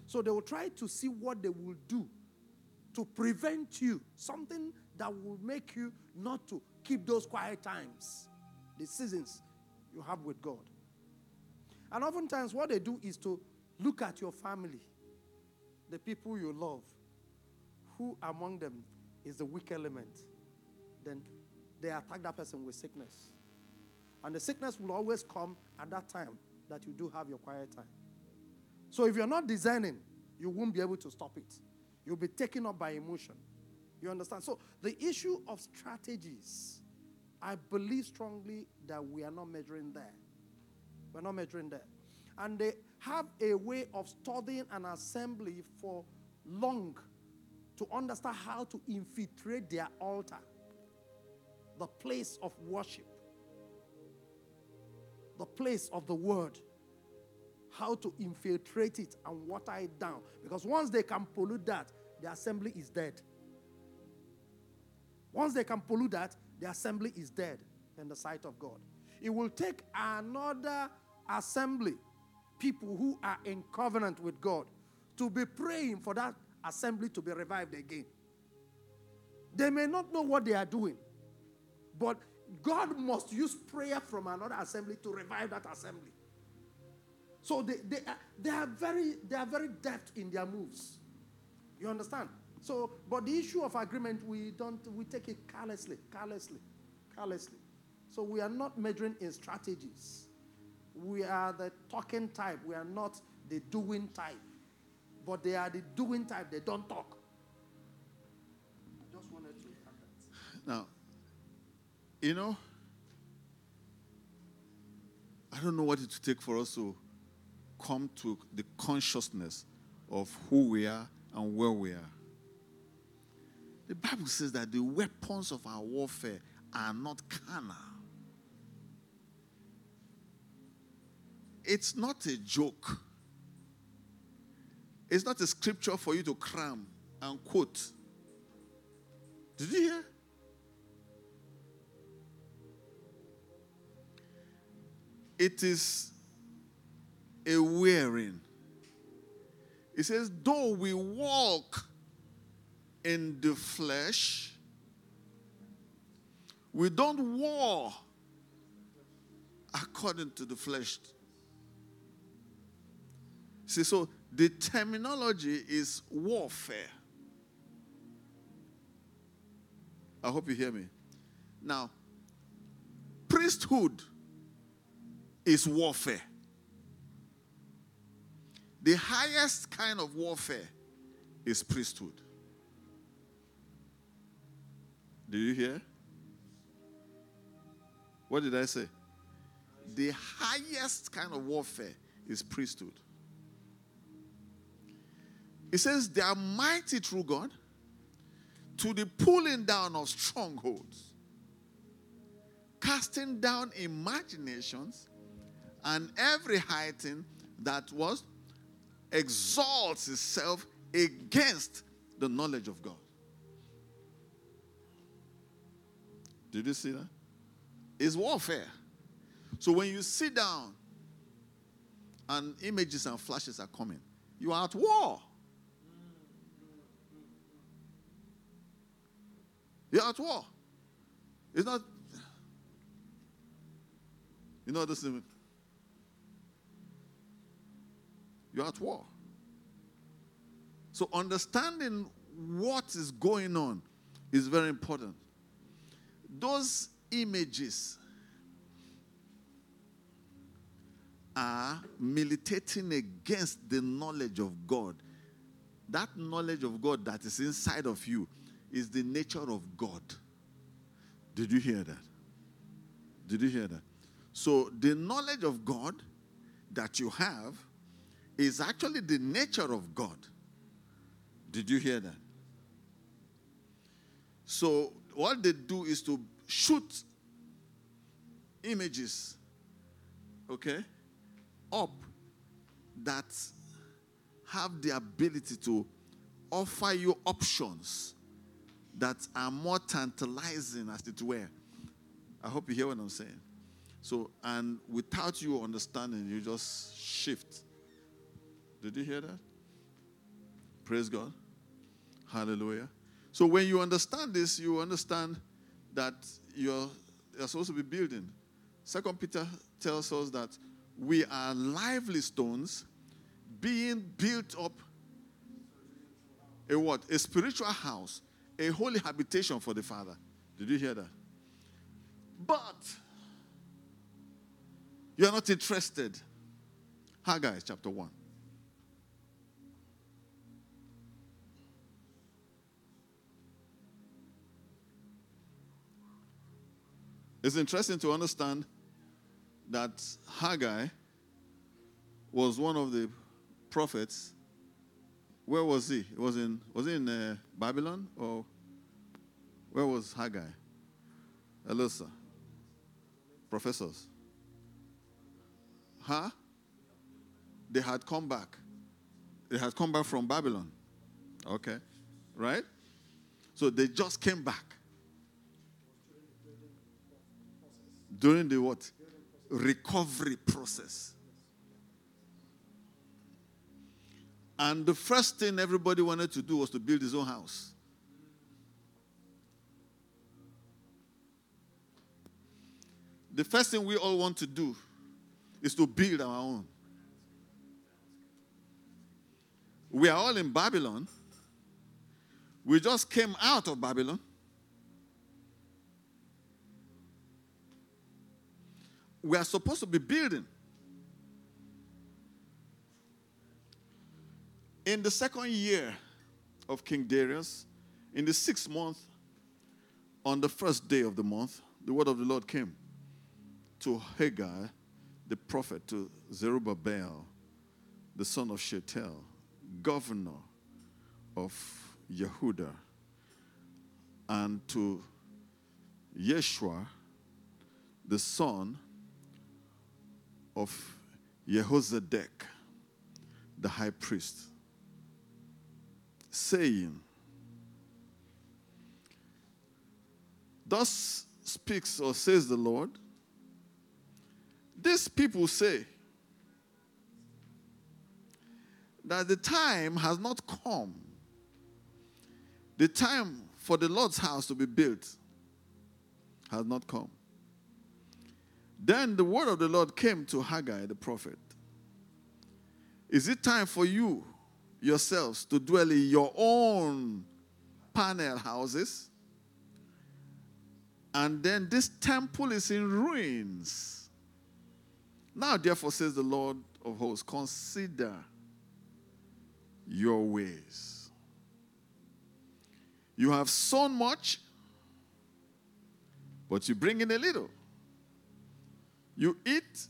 So they will try to see what they will do to prevent you, something that will make you not to keep those quiet times, the seasons you have with God. And oftentimes, what they do is to look at your family the people you love, who among them is the weak element, then they attack that person with sickness. And the sickness will always come at that time that you do have your quiet time. So if you're not designing you won't be able to stop it. You'll be taken up by emotion. You understand? So the issue of strategies, I believe strongly that we are not measuring there. We're not measuring there. And they have a way of studying an assembly for long to understand how to infiltrate their altar, the place of worship, the place of the word, how to infiltrate it and water it down. Because once they can pollute that, the assembly is dead. Once they can pollute that, the assembly is dead in the sight of God. It will take another assembly, people who are in covenant with God, to be praying for that assembly to be revived again. They may not know what they are doing, but God must use prayer from another assembly to revive that assembly. So they, they, are, they, are very, they are very deft in their moves. You understand? So, but the issue of agreement, we don't, we take it carelessly, carelessly, carelessly. So we are not measuring in strategies. We are the talking type. We are not the doing type. But they are the doing type. They don't talk. Just wanted to that. Now, you know, I don't know what it would take for us to come to the consciousness of who we are and where we are. The Bible says that the weapons of our warfare are not carnal. It's not a joke. It's not a scripture for you to cram and quote. Did you hear? It is a wearing. It says, though we walk in the flesh, we don't war according to the flesh. See, so the terminology is warfare. I hope you hear me. Now, priesthood is warfare. The highest kind of warfare is priesthood. Do you hear? What did I say? The highest kind of warfare is priesthood. It says they are mighty through God to the pulling down of strongholds, casting down imaginations and every high that was exalts itself against the knowledge of God. Did you see that? It's warfare. So when you sit down and images and flashes are coming, you are at war. You're at war. It's not, you know, this is, you're at war. So understanding what is going on is very important. Those images are militating against the knowledge of God. That knowledge of God that is inside of you is the nature of God. Did you hear that? Did you hear that? So, the knowledge of God that you have is actually the nature of God. Did you hear that? So, what they do is to shoot images, okay, up that have the ability to offer you options that are more tantalizing, as it were. I hope you hear what I'm saying. So, and without you understanding, you just shift. Did you hear that? Praise God. Hallelujah. So, when you understand this, you understand that you're, you're supposed to be building. Second Peter tells us that we are lively stones being built up a what? A spiritual house a holy habitation for the Father. Did you hear that? But you are not interested. Haggai chapter 1. It's interesting to understand that Haggai was one of the prophets. Where was he? It was in was he in uh, Babylon or where was Haggai? Sir. Professors. Huh? They had come back. They had come back from Babylon. Okay. Right? So they just came back. During the what? Recovery process. And the first thing everybody wanted to do was to build his own house. The first thing we all want to do is to build our own. We are all in Babylon. We just came out of Babylon. We are supposed to be building. In the second year of King Darius, in the sixth month, on the first day of the month, the word of the Lord came to Haggai, the prophet, to Zerubbabel, the son of Shealtiel, governor of Yehuda, and to Yeshua, the son of Jehozadak, the high priest, saying, Thus speaks or says the Lord, these people say that the time has not come, the time for the Lord's house to be built has not come. Then the word of the Lord came to Haggai the prophet. Is it time for you yourselves to dwell in your own panel houses? And then this temple is in ruins. Now, therefore, says the Lord of hosts, consider your ways. You have sown much, but you bring in a little. You eat,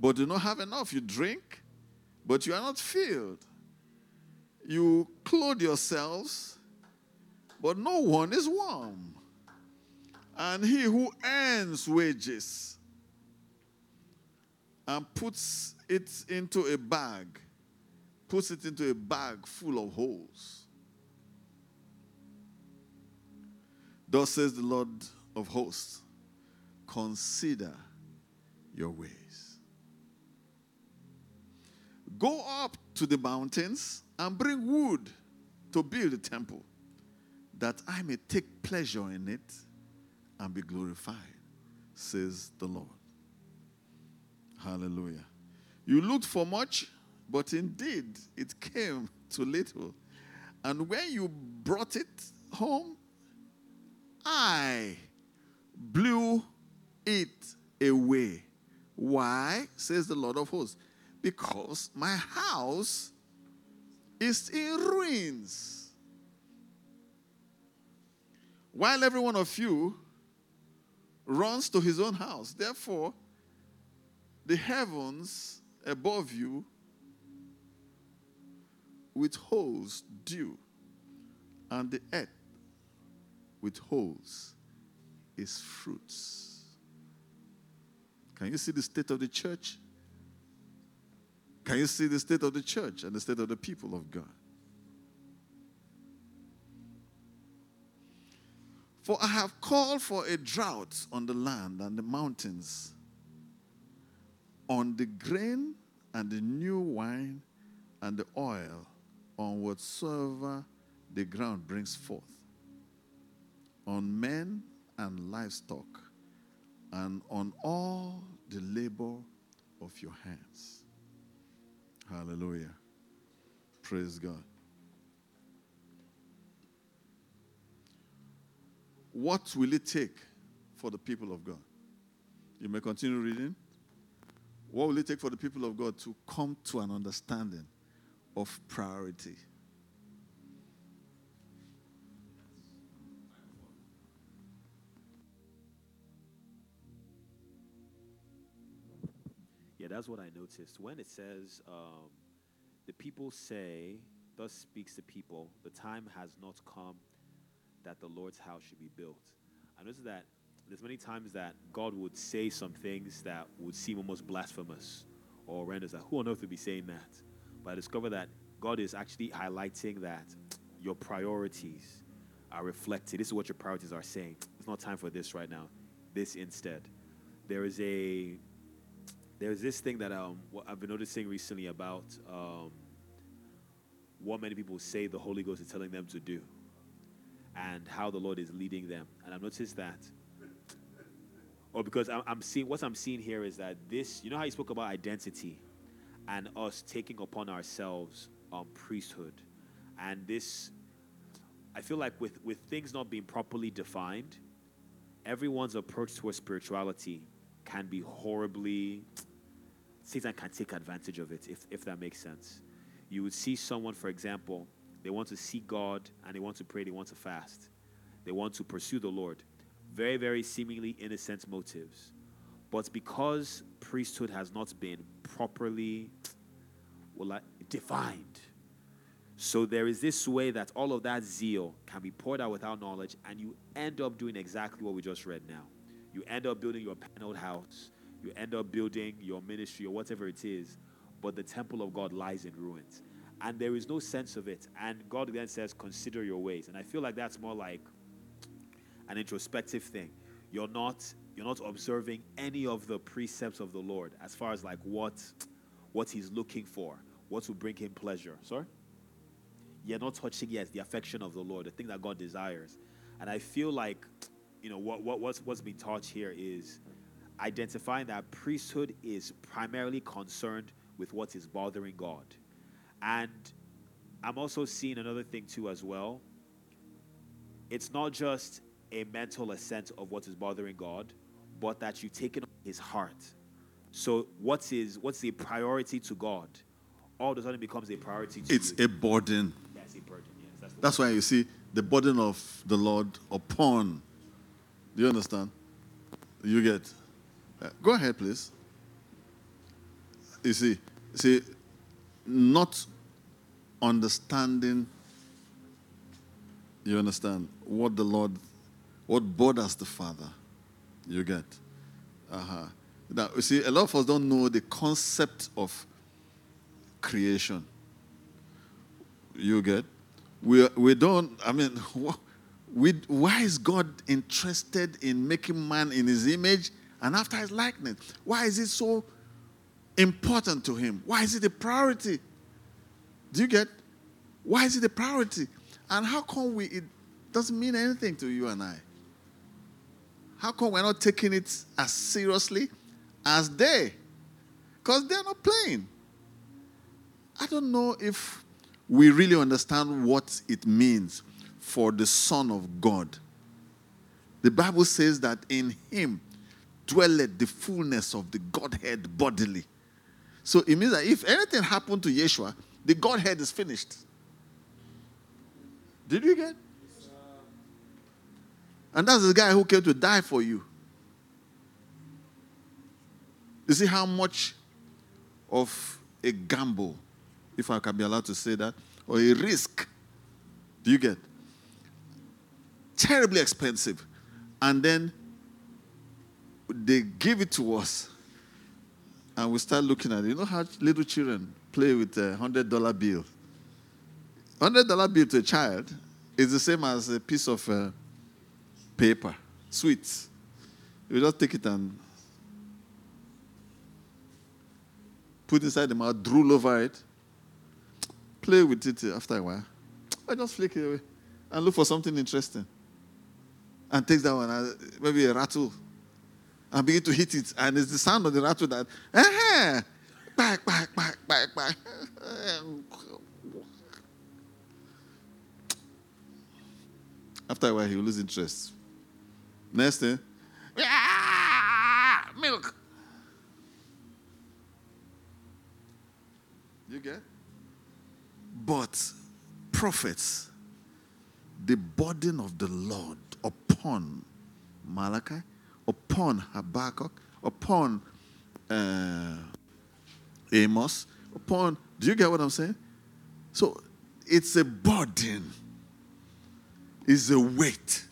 but you do not have enough. You drink, but you are not filled. You clothe yourselves, but no one is warm. And he who earns wages and puts it into a bag, puts it into a bag full of holes. Thus says the Lord of hosts consider your ways. Go up to the mountains and bring wood to build a temple, that I may take pleasure in it and be glorified, says the Lord. Hallelujah. You looked for much, but indeed it came [laughs] to little. And when you brought it home, I blew it away. Why? Says the Lord of hosts. Because my house is in ruins. While every one of you runs to his own house. Therefore, the heavens above you withholds dew, and the earth withholds its fruits. Can you see the state of the church? Can you see the state of the church and the state of the people of God? For I have called for a drought on the land and the mountains, on the grain and the new wine and the oil, on whatsoever the ground brings forth, on men and livestock, and on all the labor of your hands. Hallelujah. Praise God. What will it take for the people of God? You may continue reading. What will it take for the people of God to come to an understanding of priority? Yeah, that's what I noticed. When it says, um, the people say, Thus speaks the people, the time has not come that the Lord's house should be built. I noticed that there's many times that God would say some things that would seem almost blasphemous or horrendous. Like, who on earth would be saying that? But I discovered that God is actually highlighting that your priorities are reflected. This is what your priorities are saying. It's not time for this right now. This instead. There is a there's this thing that um, I've been noticing recently about um, what many people say the Holy Ghost is telling them to do and how the Lord is leading them. And I've noticed that. Or because I'm, I'm seeing what I'm seeing here is that this, you know how you spoke about identity and us taking upon ourselves um, priesthood. And this, I feel like with, with things not being properly defined, everyone's approach towards spirituality can be horribly, Satan can take advantage of it, if, if that makes sense. You would see someone, for example, they want to see God and they want to pray, they want to fast, they want to pursue the Lord. Very, very seemingly innocent motives. But because priesthood has not been properly well, defined, so there is this way that all of that zeal can be poured out without knowledge, and you end up doing exactly what we just read now. You end up building your paneled house, you end up building your ministry or whatever it is, but the temple of God lies in ruins. And there is no sense of it. And God then says, Consider your ways. And I feel like that's more like an introspective thing. You're not you're not observing any of the precepts of the Lord as far as like what what he's looking for, what will bring him pleasure. Sorry? You're not touching yes the affection of the Lord, the thing that God desires. And I feel like, you know, what, what what's what's being taught here is identifying that priesthood is primarily concerned with what is bothering God. And I'm also seeing another thing too as well. It's not just a mental assent of what is bothering God, but that you take it on his heart. So what's his what's the priority to God? All of a sudden becomes a priority to It's you. a burden. Yes, a burden. Yes, that's, That's why you see the burden of the Lord upon. Do you understand? You get. Uh, go ahead, please. You see, see, not understanding. You understand what the Lord, what bothers the Father. You get. Uh huh. Now, you see, a lot of us don't know the concept of creation. You get? We, we don't, I mean, [laughs] we, why is God interested in making man in his image and after his likeness? Why is it so important to him? Why is it a priority? Do you get? Why is it a priority? And how come we, it doesn't mean anything to you and I? How come we're not taking it as seriously as they? Because they're not playing. I don't know if we really understand what it means for the Son of God. The Bible says that in him dwelleth the fullness of the Godhead bodily. So it means that if anything happened to Yeshua, the Godhead is finished. Did you get? And that's the guy who came to die for you. You see how much of a gamble, if I can be allowed to say that, or a risk do you get? Terribly expensive. And then they give it to us. And we start looking at it. You know how little children play with a hundred dollar bill? Hundred dollar bill to a child is the same as a piece of uh, paper, sweets. You just take it and put inside the mouth, drool over it, play with it after a while. I just flick it away and look for something interesting. And takes that one, uh, maybe a rattle, and begin to hit it. And it's the sound of the rattle that, eh, back, back, back, back, back. [laughs] After a while, he will lose interest. Next thing, "Ah, milk. You get? But prophets, the burden of the Lord upon Malachi, upon Habakkuk, upon uh, Amos, upon, do you get what I'm saying? So it's a burden, it's a weight.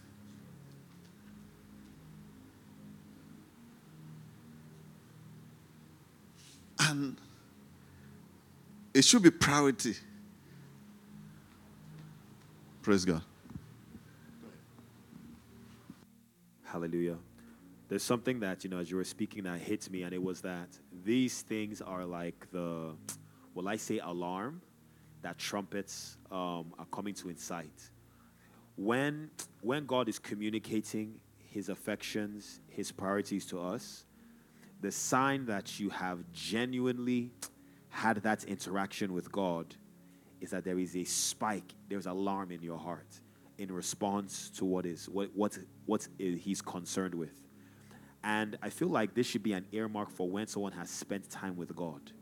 And it should be priority. Praise God. Hallelujah. There's something that, you know, as you were speaking that hits me, and it was that these things are like the, will I say, alarm that trumpets um, are coming to incite. When, when God is communicating his affections, his priorities to us, the sign that you have genuinely had that interaction with God is that there is a spike, there's alarm in your heart in response to what is what what what he's concerned with. And I feel like this should be an earmark for when someone has spent time with God.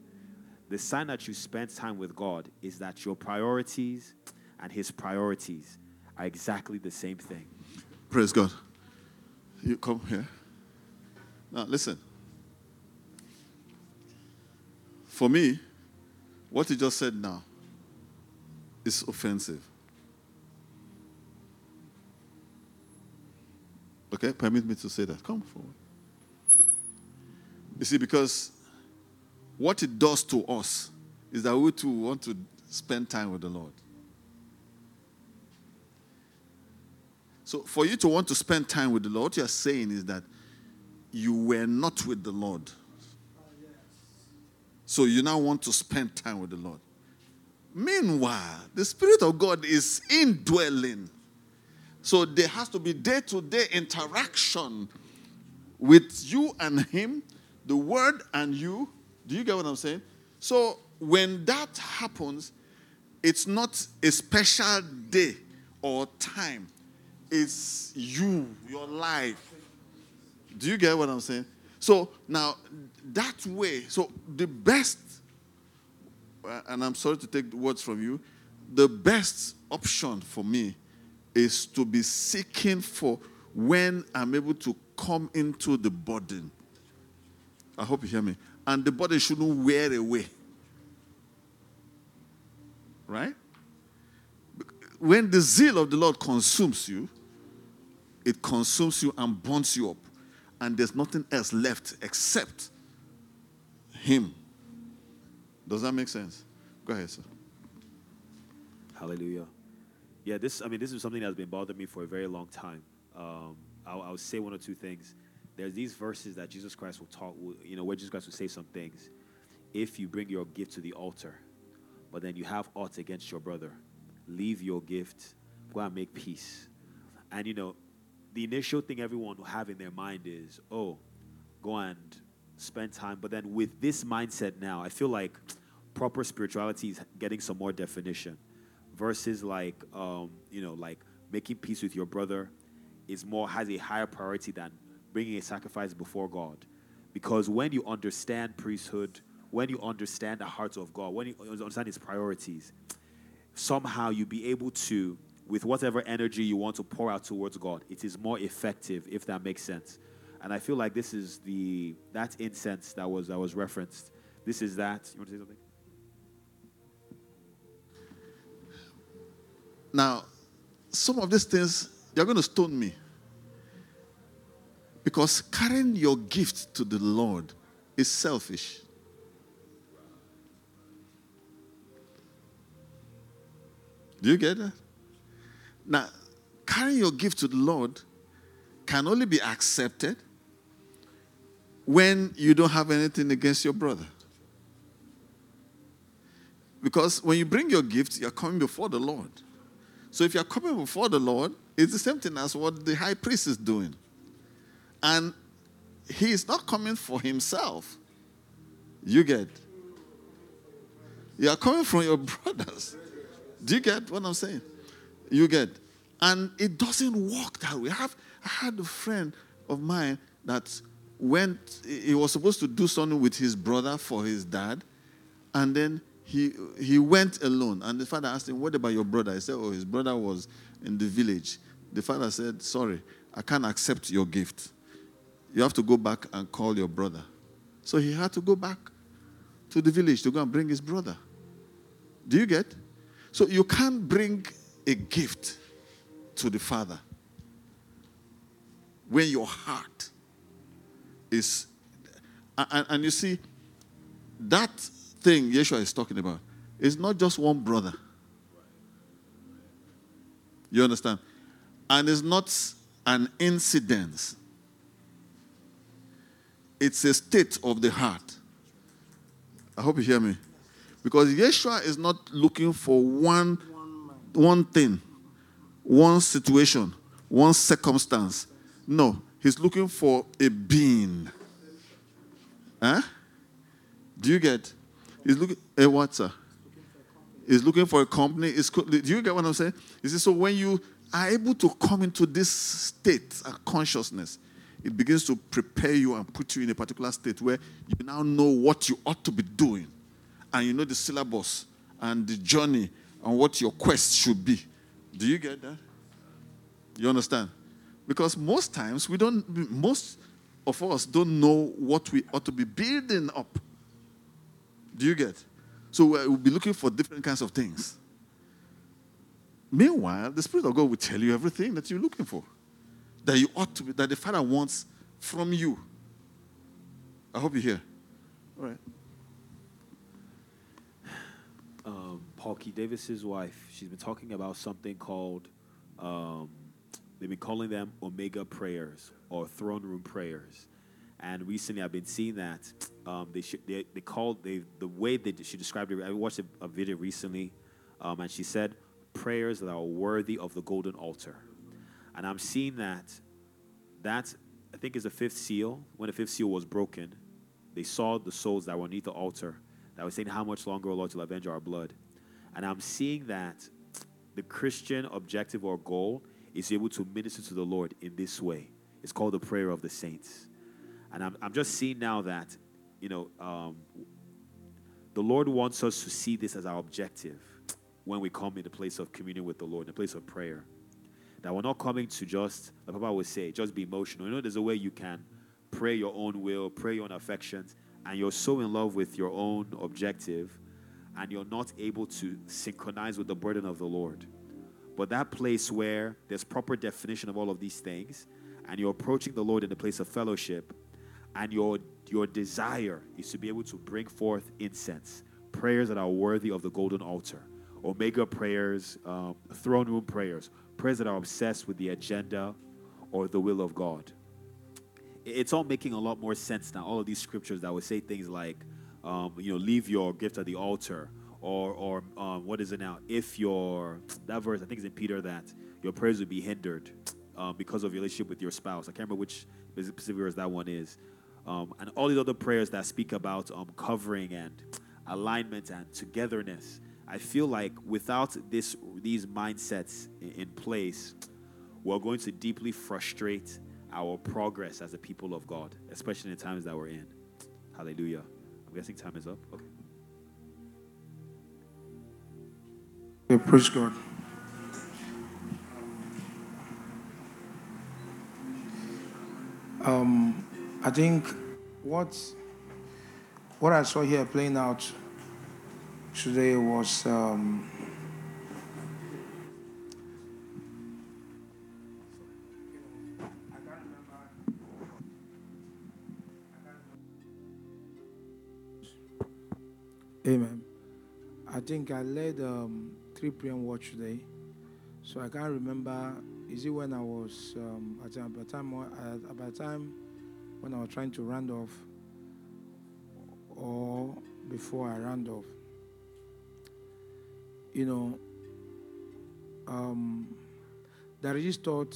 The sign that you spent time with God is that your priorities and his priorities are exactly the same thing. Praise God. You come here. Now, listen. For me, what he just said now is offensive. Okay, permit me to say that. Come forward. You see, because what it does to us is that we too want to spend time with the Lord. So, for you to want to spend time with the Lord, what you're saying is that you were not with the Lord. So, you now want to spend time with the Lord. Meanwhile, the Spirit of God is indwelling. So, there has to be day to day interaction with you and Him, the Word and you. Do you get what I'm saying? So, when that happens, it's not a special day or time it's you, your life. Do you get what I'm saying? So now, that way, so the best, uh, and I'm sorry to take the words from you, the best option for me is to be seeking for when I'm able to come into the burden. I hope you hear me. And the body shouldn't wear away. Right? When the zeal of the Lord consumes you, it consumes you and burns you up. And there's nothing else left except Him. Does that make sense? Go ahead, sir. Hallelujah. Yeah, this, I mean, this is something that's been bothering me for a very long time. Um, I'll, I'll, say one or two things. There's these verses that Jesus Christ will talk, you know, where Jesus Christ will say some things. If you bring your gift to the altar, but then you have aught against your brother, leave your gift, go and make peace. And, you know, the initial thing everyone will have in their mind is, oh, go and spend time. But then with this mindset now, I feel like proper spirituality is getting some more definition versus like, um, you know, like making peace with your brother is more, has a higher priority than bringing a sacrifice before God. Because when you understand priesthood, when you understand the heart of God, when you understand his priorities, somehow you'll be able to with whatever energy you want to pour out towards God. It is more effective, if that makes sense. And I feel like this is the that incense that was that was referenced. This is that. You want to say something? Now, some of these things you're going to stone me. Because carrying your gift to the Lord is selfish. Do you get that? Now, carrying your gift to the Lord can only be accepted when you don't have anything against your brother. Because when you bring your gift, you're coming before the Lord. So if you're coming before the Lord, it's the same thing as what the high priest is doing. And he is not coming for himself. You get. You are coming from your [laughs] brothers. Do you get what I'm saying? You get. And it doesn't work that way. I, have, I had a friend of mine that went, he was supposed to do something with his brother for his dad, and then he, he went alone. And the father asked him, What about your brother? He said, Oh, his brother was in the village. The father said, Sorry, I can't accept your gift. You have to go back and call your brother. So he had to go back to the village to go and bring his brother. Do you get? So you can't bring a gift to the Father when your heart is. And, and you see, that thing Yeshua is talking about is not just one brother. You understand? And it's not an incident, it's a state of the heart. I hope you hear me. Because Yeshua is not looking for one, one thing, one situation, one circumstance. No, he's looking for a being. Huh? Do you get? He's looking. A what, sir? He's looking for a company. Is do you get what I'm saying? You see, so when you are able to come into this state of consciousness, it begins to prepare you and put you in a particular state where you now know what you ought to be doing. And you know the syllabus and the journey and what your quest should be. Do you get that? You understand? Because most times we don't, most of us don't know what we ought to be building up. Do you get? So we'll be looking for different kinds of things. Meanwhile, the Spirit of God will tell you everything that you're looking for, that you ought to be, that the Father wants from you. I hope you hear. All right. Um, Paul Keith Davis's wife, she's been talking about something called, um, they've been calling them Omega prayers or throne room prayers. And recently, I've been seeing that um, they, sh- they they called they the way that she described it. I watched a, a video recently, um, and she said prayers that are worthy of the golden altar. And I'm seeing that that I think is the fifth seal. When the fifth seal was broken, they saw the souls that were underneath the altar that were saying, "How much longer, O Lord, to avenge our blood?" And I'm seeing that the Christian objective or goal is able to minister to the Lord in this way. It's called the prayer of the saints. And I'm, I'm just seeing now that, you know, um, the Lord wants us to see this as our objective when we come in the place of communion with the Lord, in the place of prayer. That we're not coming to just, like Papa would say, just be emotional. You know, there's a way you can pray your own will, pray your own affections, and you're so in love with your own objective, and you're not able to synchronize with the burden of the Lord. But that place where there's proper definition of all of these things, and you're approaching the Lord in the place of fellowship, and your your desire is to be able to bring forth incense, prayers that are worthy of the golden altar, omega prayers, um, throne room prayers, prayers that are obsessed with the agenda or the will of God. It's all making a lot more sense now. All of these scriptures that would say things like, um, you know, leave your gift at the altar, or or um, what is it now? If your that verse, I think it's in Peter that your prayers would be hindered um, because of your relationship with your spouse. I can't remember which specific verse that one is um, and all these other prayers that speak about um, covering and alignment and togetherness. I feel like without this, these mindsets in, place, we're going to deeply frustrate our progress as a people of God, especially in the times that we're in. Hallelujah. I'm guessing time is up. Okay. Praise God. Um, I think what what I saw here playing out today was um, Amen. I think I led um, 3 p.m. watch today, so I can't remember. Is it when I was um, at the time? Uh, by the time when I was trying to round off, or before I round off? You know, um, there is thought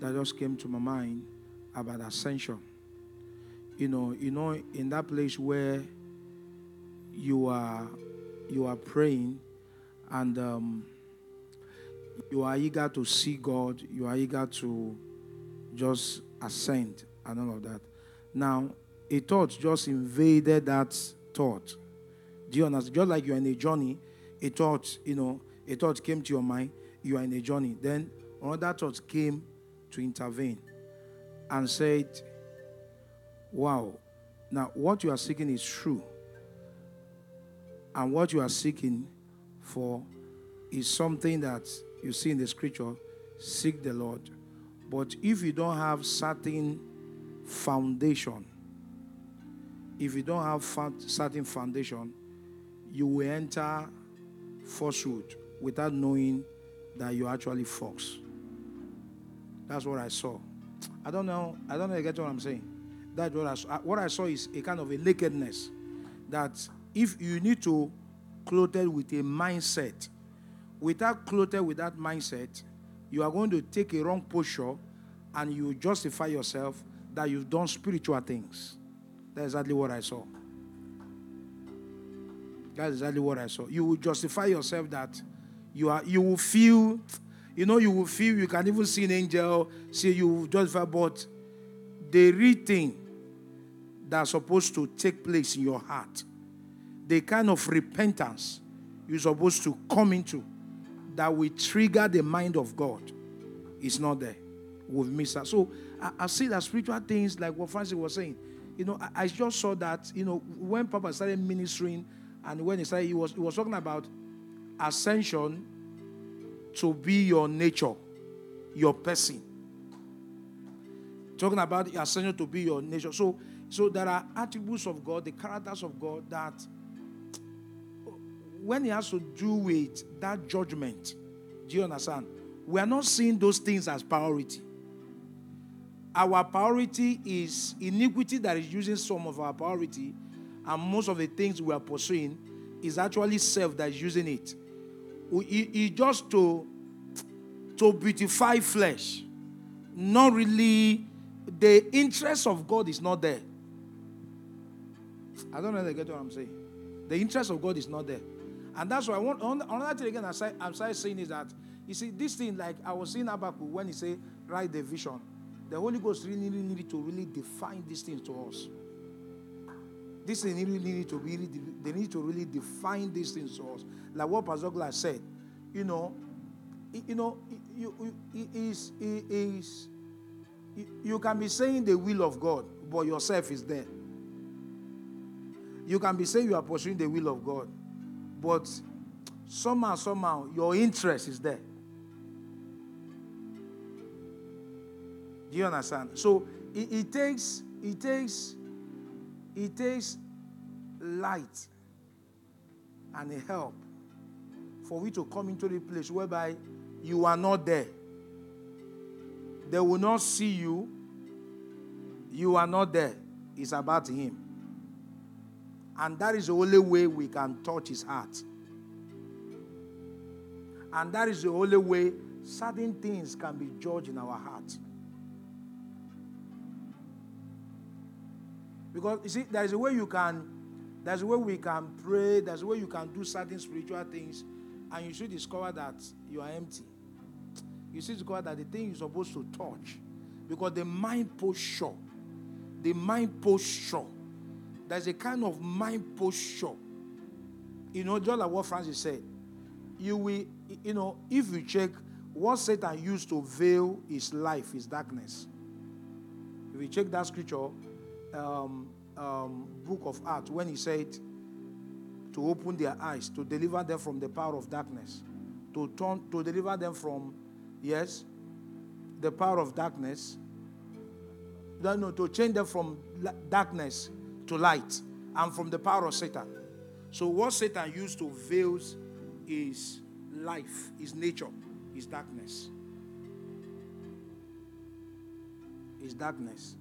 that just came to my mind about ascension. You know, you know, in that place where you are you are praying and um, you are eager to see God, you are eager to just ascend and all of that. Now, a thought just invaded that thought. Do you understand? Just like you're in a journey, a thought, you know, a thought came to your mind, you are in a journey. Then another thought came to intervene and said, Wow, now what you are seeking is true. And what you are seeking for is something that you see in the scripture seek the Lord. But if you don't have certain foundation, if you don't have certain foundation, you will enter falsehood without knowing that you're actually false. That's what I saw. I don't know. I don't know. You get what I'm saying? That's what I saw. What I saw is a kind of a nakedness. That if you need to clothe it with a mindset, without clothed with that mindset, you are going to take a wrong posture and you justify yourself that you've done spiritual things. That's exactly what I saw. That's exactly what I saw. You will justify yourself that you are you will feel, you know, you will feel you can even see an angel, see you justify, but the real thing that's supposed to take place in your heart, the kind of repentance you're supposed to come into that will trigger the mind of God is not there. We've missed that. So I, I see that spiritual things, like what Francis was saying, you know, I, I just saw that, you know, when Papa started ministering and when he started, he was, he was talking about ascension to be your nature, your person. Talking about ascension to be your nature. So, so there are attributes of God, the characters of God that when it has to do with that judgment, do you understand? We are not seeing those things as priority. Our priority is iniquity that is using some of our priority, and most of the things we are pursuing is actually self that is using it. It just to to beautify flesh, not really. The interest of God is not there. I don't know if they get what I'm saying. The interest of God is not there. And that's why want another thing again. I'm started saying is that you see this thing like I was saying Habakkuk when he said write the vision. The Holy Ghost really needed to really define these things to us. This thing really need to really they need to really define these things to us. Like what Pastor Glass said, you know, you know, you, is, is, you can be saying the will of God, but yourself is there. You can be saying you are pursuing the will of God, but somehow, somehow, your interest is there. Do you understand? So it, it takes, it takes, it takes light and a help for we to come into the place whereby you are not there. They will not see you. You are not there. It's about Him. And that is the only way we can touch His heart. And that is the only way certain things can be judged in our heart. Because you see, there is a way you can, there's a way we can pray, there's a way you can do certain spiritual things, and you should discover that you are empty. You should discover that the thing you're supposed to touch, because the mind posture, the mind posture, there's a kind of mind posture. You know, just like what Francis said, you will, you know, if you check what Satan used to veil his life, his darkness. If you check that scripture, um, um, book of Acts, when he said to open their eyes, to deliver them from the power of darkness, to turn, to deliver them from, yes, the power of darkness, no, no, to change them from darkness to light and from the power of Satan. So what Satan used to veil is life, his nature, his darkness. His darkness.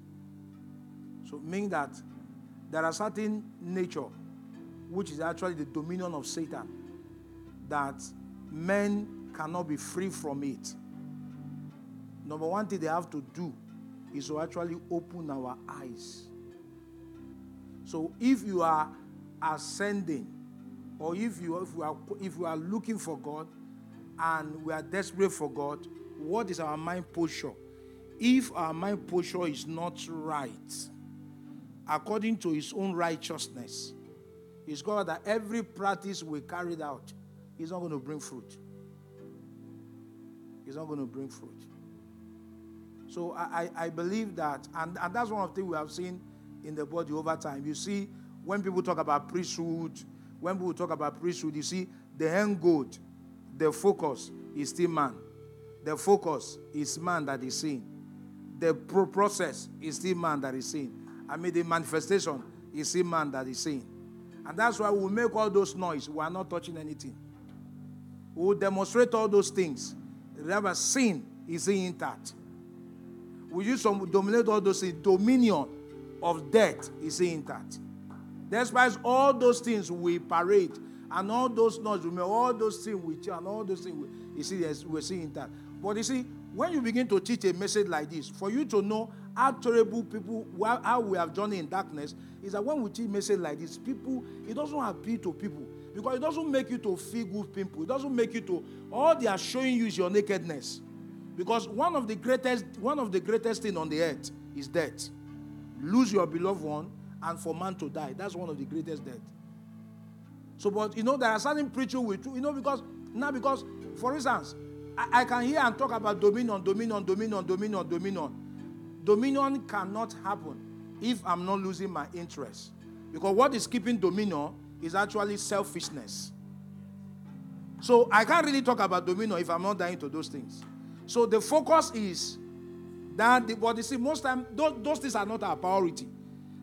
So meaning that there are certain nature which is actually the dominion of Satan that men cannot be free from it. Number one thing they have to do is to actually open our eyes. So if you are ascending, or if you if we are if we are looking for God and we are desperate for God, what is our mind posture? If our mind posture is not right, according to his own righteousness, he's got that every practice we carried out is not going to bring fruit. It's not going to bring fruit. So I, I, I believe that, and, and that's one of the things we have seen in the body over time. You see, when people talk about priesthood, when people talk about priesthood, you see the end goal, the focus is still man. The focus is man that is seen. The pro- process is still man that is seen. I mean, the manifestation is still man that is seen. And that's why we make all those noise. We are not touching anything. We will demonstrate all those things. Remember, sin is intact. We use some dominate all those things. Dominion of death is intact. Despite all those things we parade and all those noise, make all those things we and all those things we, you see, we're seeing that. But you see, when you begin to teach a message like this, for you to know how terrible people, how we have journeyed in darkness, is that when we teach message like this, people, it doesn't appeal to people because it doesn't make you to feel good people. It doesn't make you to, all they are showing you is your nakedness. Because one of the greatest, one of the greatest thing on the earth is death. Lose your beloved one and for man to die. That's one of the greatest death. So, but you know, there are certain preachers with you know, because now because, for instance, I, I can hear and talk about dominion, dominion, dominion, dominion, dominion. Dominion cannot happen if I'm not losing my interest. Because what is keeping dominion is actually selfishness. So I can't really talk about dominion if I'm not dying to those things. So the focus is that, but you see, most time those, those things are not our priority.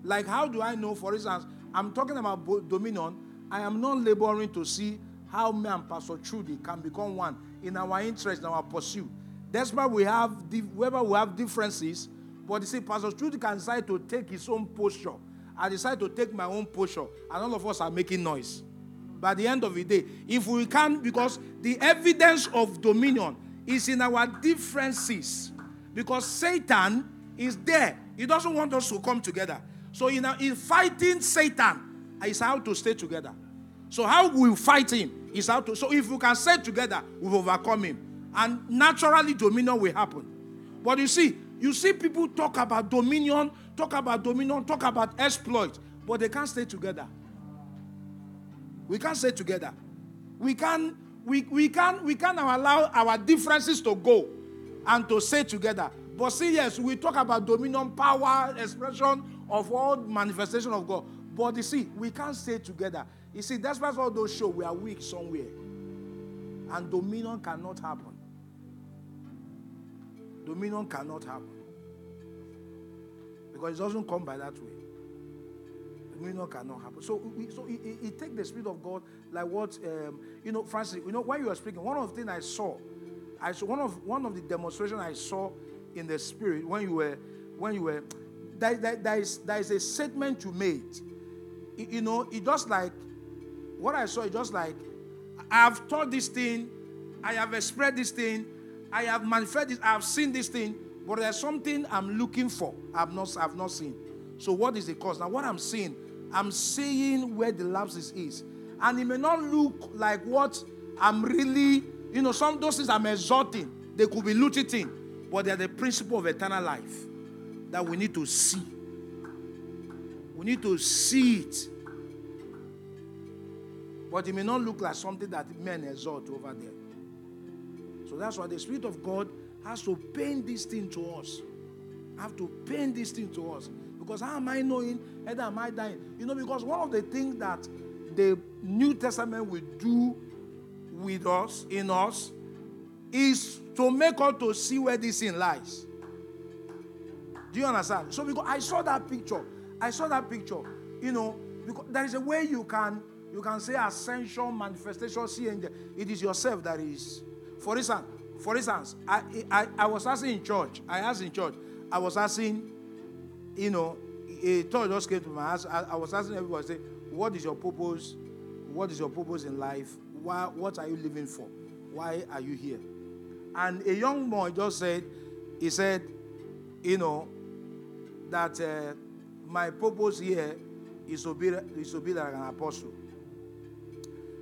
Like, how do I know, for instance, I'm talking about dominion, I am not laboring to see how me and Pastor Chudi can become one in our interest, in our pursuit. That's why we have, wherever we have differences, but you see, Pastor Chudi can decide to take his own posture. I decide to take my own posture, and all of us are making noise. By the end of the day, if we can, because the evidence of dominion is in our differences, because Satan is there. He doesn't want us to come together. So, in, uh, in fighting Satan, is how to stay together. So, how we fight him is how to. So, if we can stay together, we've overcome him. And naturally, dominion will happen. But you see, you see people talk about dominion, talk about dominion, talk about exploit, but they can't stay together. We can't stay together. We can we, we can we can allow our differences to go and to say together. But see, yes, we talk about dominion, power, expression of all manifestation of God. But you see, we can't say together. You see, that's why all those show we are weak somewhere. And dominion cannot happen. Dominion cannot happen. Because it doesn't come by that way. Dominion cannot happen. So, so it, it, it take the Spirit of God, like what, um, you know, Francis, you know, while you were speaking, one of the things I saw, I saw one of one of the demonstration I saw in the Spirit when you were, when you were, there, is, there is a statement you made. You, you know, it just like, what I saw, it just like, I have taught this thing, I have expressed this thing, I have manifested this, I have seen this thing, but there's something I'm looking for. I've not, I've not seen. So what is the cause? Now, what I'm seeing, I'm seeing where the lapses is. And it may not look like what I'm really, you know, some those things I'm exalting, they could be looting, but they're the principle of eternal life that we need to see. We need to see it. But it may not look like something that men exalt over there. So that's why the Spirit of God has to paint this thing to us. Have to paint this thing to us. Because how am I knowing whether am I dying? You know, because one of the things that the New Testament will do with us, in us, is to make us to see where this thing lies. Do you understand? So because I saw that picture, I saw that picture. You know, because there is a way you can you can say ascension, manifestation, see. It is yourself that is. For instance, for instance, I, I, I was asking in church, I asked in church, I was asking, you know, a thought just came to my house. I, I was asking everybody, say, what is your purpose? What is your purpose in life? Why, what are you living for? Why are you here? And a young boy just said, he said, you know, that uh, my purpose here is to, be, is to be like an apostle.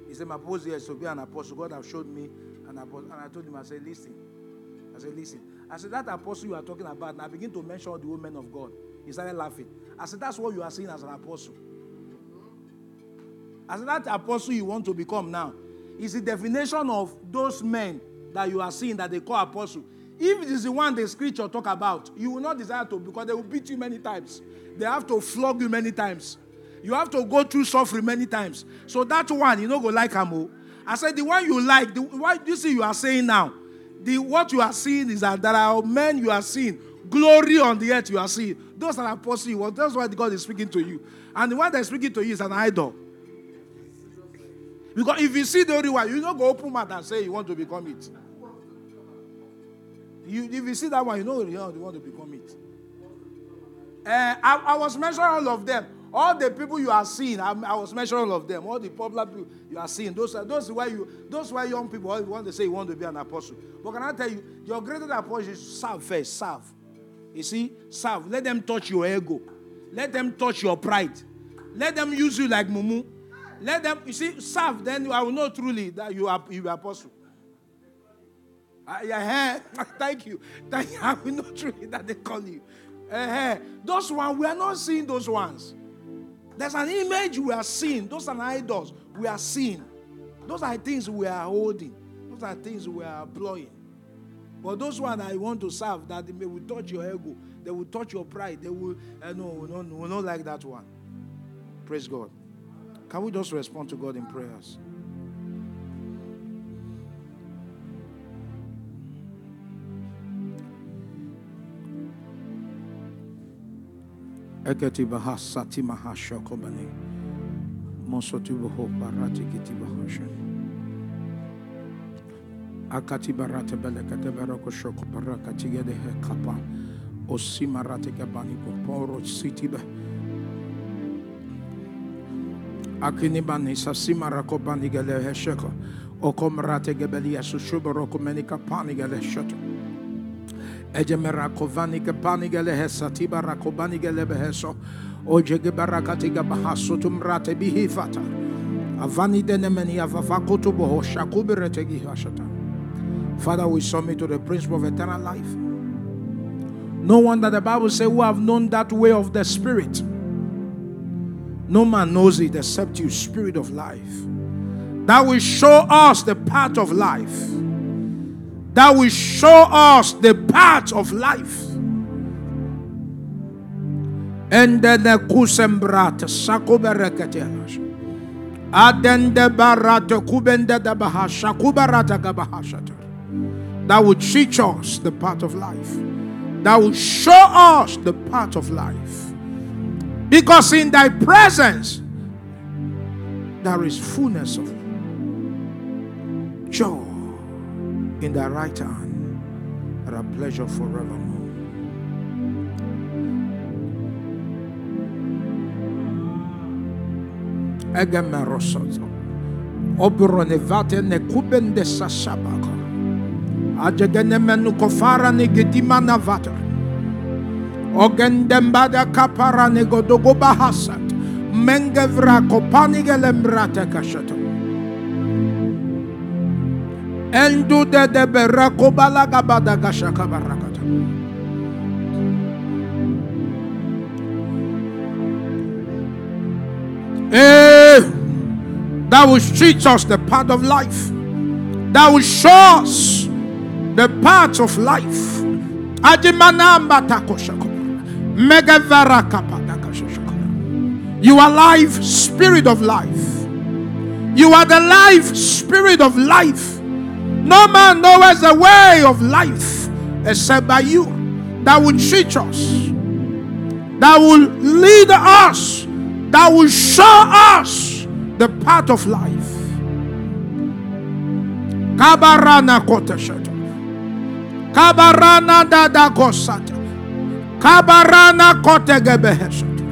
He said, my purpose here is to be an apostle. God has showed me an apostle. And I told him, I said, listen. I said, listen. I said, that apostle you are talking about, and I begin to mention the women of God. He started laughing. I said, that's what you are seeing as an apostle. I said, that apostle you want to become now is the definition of those men that you are seeing that they call apostle. If it is the one the scripture talk about, you will not desire to because they will beat you many times. They have to flog you many times. You have to go through suffering many times. So that one, you know, go like Amo. I said, the one you like, the what you see you are saying now, the what you are seeing is that there are men you are seeing, glory on the earth you are seeing. Those are apostle you. That's why God is speaking to you. And the one that's speaking to you is an idol. Because if you see the only one, you don't go open mouth and say you want to become it. You, if you see that one, you know you want to become it. Uh, I, I, was mentioning all of them. All the people you are seeing, I, I, was mentioning all of them. All the popular people you are seeing. Those are those why you those why young people all want to say you want to be an apostle. But can I tell you, your greatest apostle is serve first. Serve. You see, serve. Let them touch your ego. Let them touch your pride. Let them use you like mumu. Let them, you see, serve. Then I will know truly that you are you are apostle. Uh, [laughs] thank you. Thank you. [laughs] I will know truly that they call you. Uh, those ones, we are not seeing those ones. There's an image we are seeing. Those are idols we are seeing. Those are things we are holding. Those are things we are employing. But those ones I want to serve, that they will touch your ego, they will touch your pride. They will, uh, no, no, no, not like that one. Praise God. Can we just respond to God in prayers? Ekati baha sati maha shokobani. Mosotu boho barati kiti bahashan. Akati barata belekate barako shoko baraka tigede he kapa. Osi rate kabani poporo sitibe. Akini bani sasima rako bani gele he shoko. Okom rate gebeli yasu shubaroko menika pani gele shoto. Ejemera kovani gabani gele hesa tiba rakobani gele beheso. Ojege barakati gabahaso tumrate bihifata. Avani denemeni avavakoto boho shakubirete gihashata. Father, we submit to the principle of eternal life. No wonder the Bible says, Who have known that way of the Spirit. No man knows it except you, Spirit of life. That will show us the path of life that will show us the path of life. Adende kubende. That will teach us the path of life. That will show us the path of life. Because in thy presence there is fullness of joy in thy right hand are a pleasure forevermore. Egemerosoto. Obronevate ne kubende sasabaka. Ajegene menu kofara ne gedima navata. Ogendembada kapara ne godogo bahasat. Mengevra kopani gelembrate kashato. Endu de de berako balaga badaga shaka barakata. Eh, that will teach us the path of life. That will show us the path of life. Ajimanamba takoshako. You are life, spirit of life. You are the life, spirit of life. No man knows the way of life except by you. That will teach us, that will lead us, that will show us the path of life. Kabarana koteshata. Kabarana dada kosata. Kabarana kotegebehesata.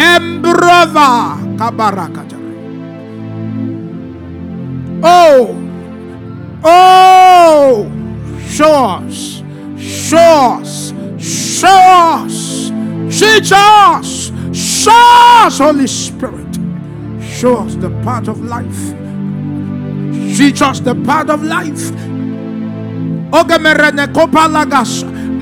Embrova kabarakata. Oh, Oh, us, teach us, show us, Holy Spirit. Show us the path of life. Teach us the path of life. Ogemerene kopalagas.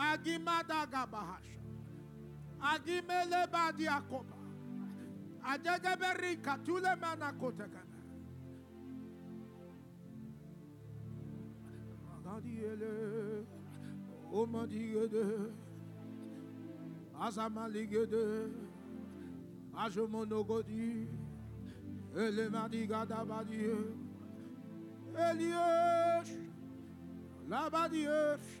Agimada Agimadagabahasha. Agimele badiakoba. Adegeberi katule manakotekana. Agadiyele. Omadiyede. Azamaliyede. Ajomonogodi. Elemadigadabadiye. Eliyesh. Labadiyesh.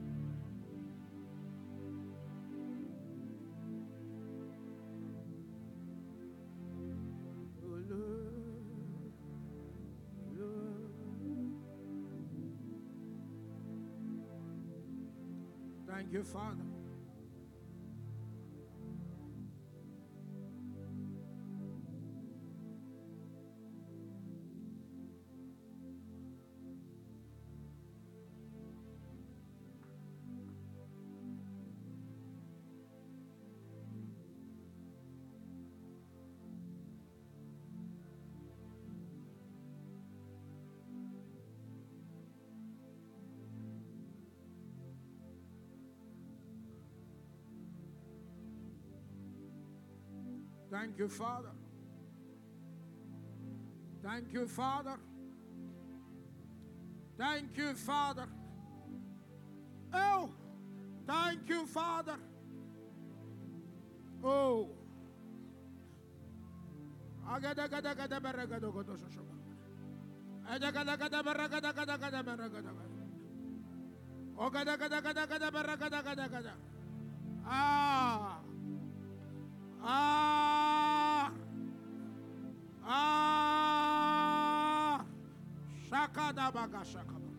your Father. Thank you, Father. Thank you, Father. Thank you, Father. Oh, thank you, Father. Oh. Ah. Ah. Ah, shaka da baga shaka.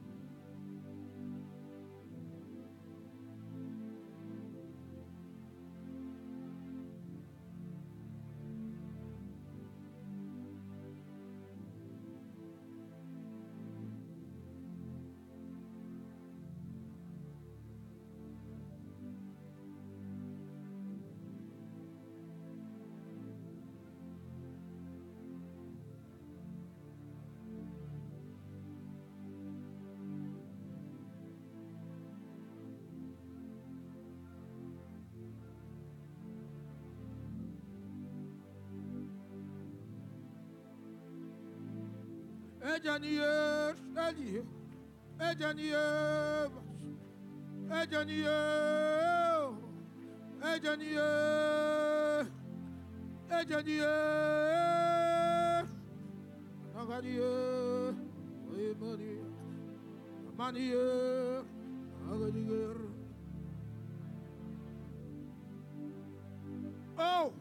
Oh!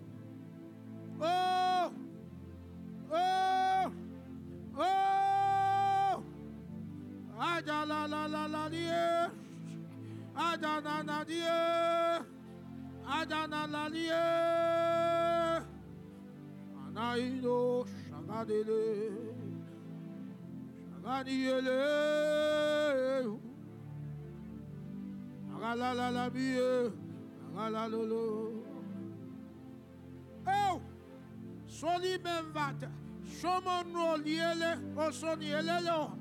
La la la la die. Aja na na die. Aja na la die. Anaino shagadele. Shaganiele. Agala la la bie. Agala lolo. Oh! Soli benvata. Shomo no liele osoni elelo.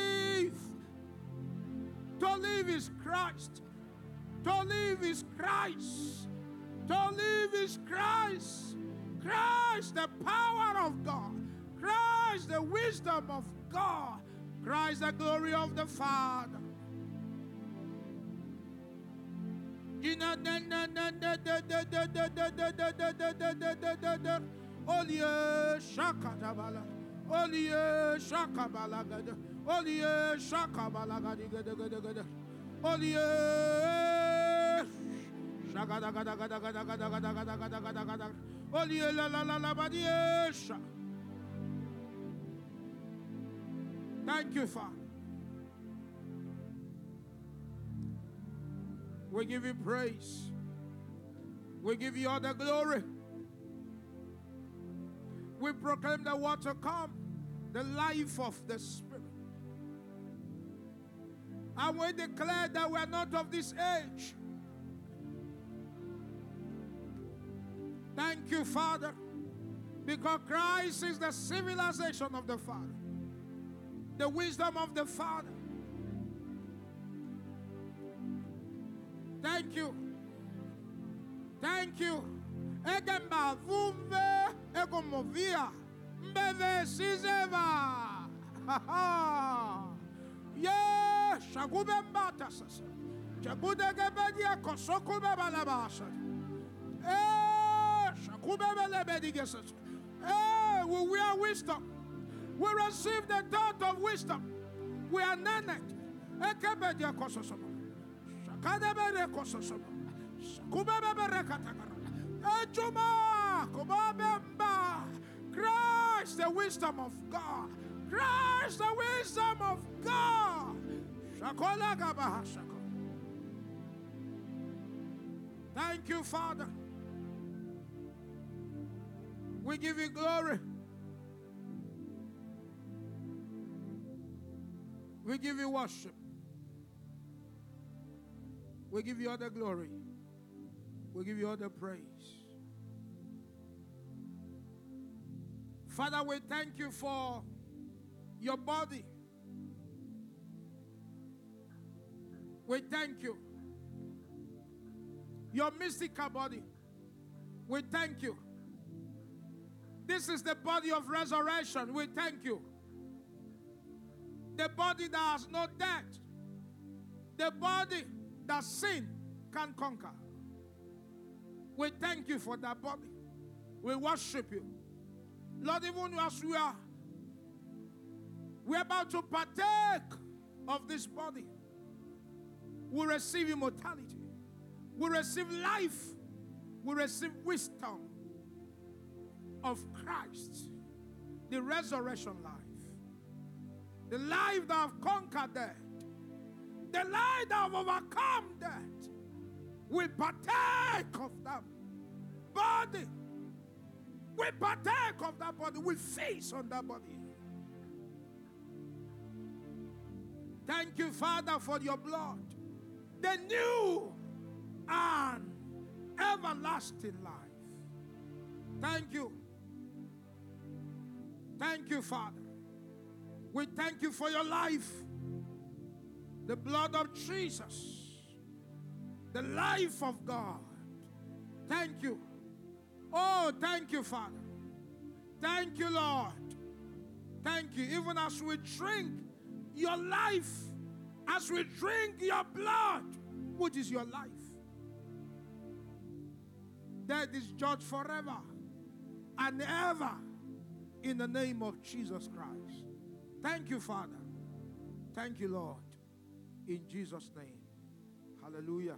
To live is Christ. To live is Christ. To live is Christ. Christ, the power of God. Christ, the wisdom of God. Christ, the glory of the Father. Olie shakatabala. Olie shakabalagada. Olie shakabalagadi gada gada gada. Olie shagada gada gada gada gada gada gada gada gada gada. Olie la la la la. Thank you, Father. We give you praise. We give you all the glory. We proclaim the to come, the life of the Spirit. And we declare that we are not of this age. Thank you, Father, because Christ is the civilization of the Father, the wisdom of the Father. Thank you. Thank you. Egemba vumve egomovia mbeve sizeva. [laughs] Ha ha. Ye shagube mbata sasa. We wear wisdom. We receive the thought of wisdom. We are nanet. Ekebedia kososoma. Shakadebere kososoma. Shakubebebere katakara. Ejuma kubabemba. Christ, the wisdom of God. Christ, the wisdom of God. Thank you, Father. We give you glory. We give you worship. We give you all the glory. We give you all the praise. Father, we thank you for your body. We thank you. Your mystical body. We thank you. This is the body of resurrection. We thank you. The body that has no death. The body that sin can conquer. We thank you for that body. We worship you. Lord, even as we are, we're about to partake of this body. We receive immortality. We receive life. We receive wisdom of Christ, the resurrection life, the life that have conquered death, the life that have overcome death. We partake of that body. We partake of that body. We face on that body. Thank you, Father, for your blood, the new and everlasting life. Thank you. Thank you, Father. We thank you for your life, the blood of Jesus, the life of God. Thank you. Oh, thank you, Father. Thank you, Lord. Thank you. Even as we drink your life, as we drink your blood, which is your life, death is judged forever and ever in the name of Jesus Christ. Thank you, Father. Thank you, Lord. In Jesus' name. Hallelujah.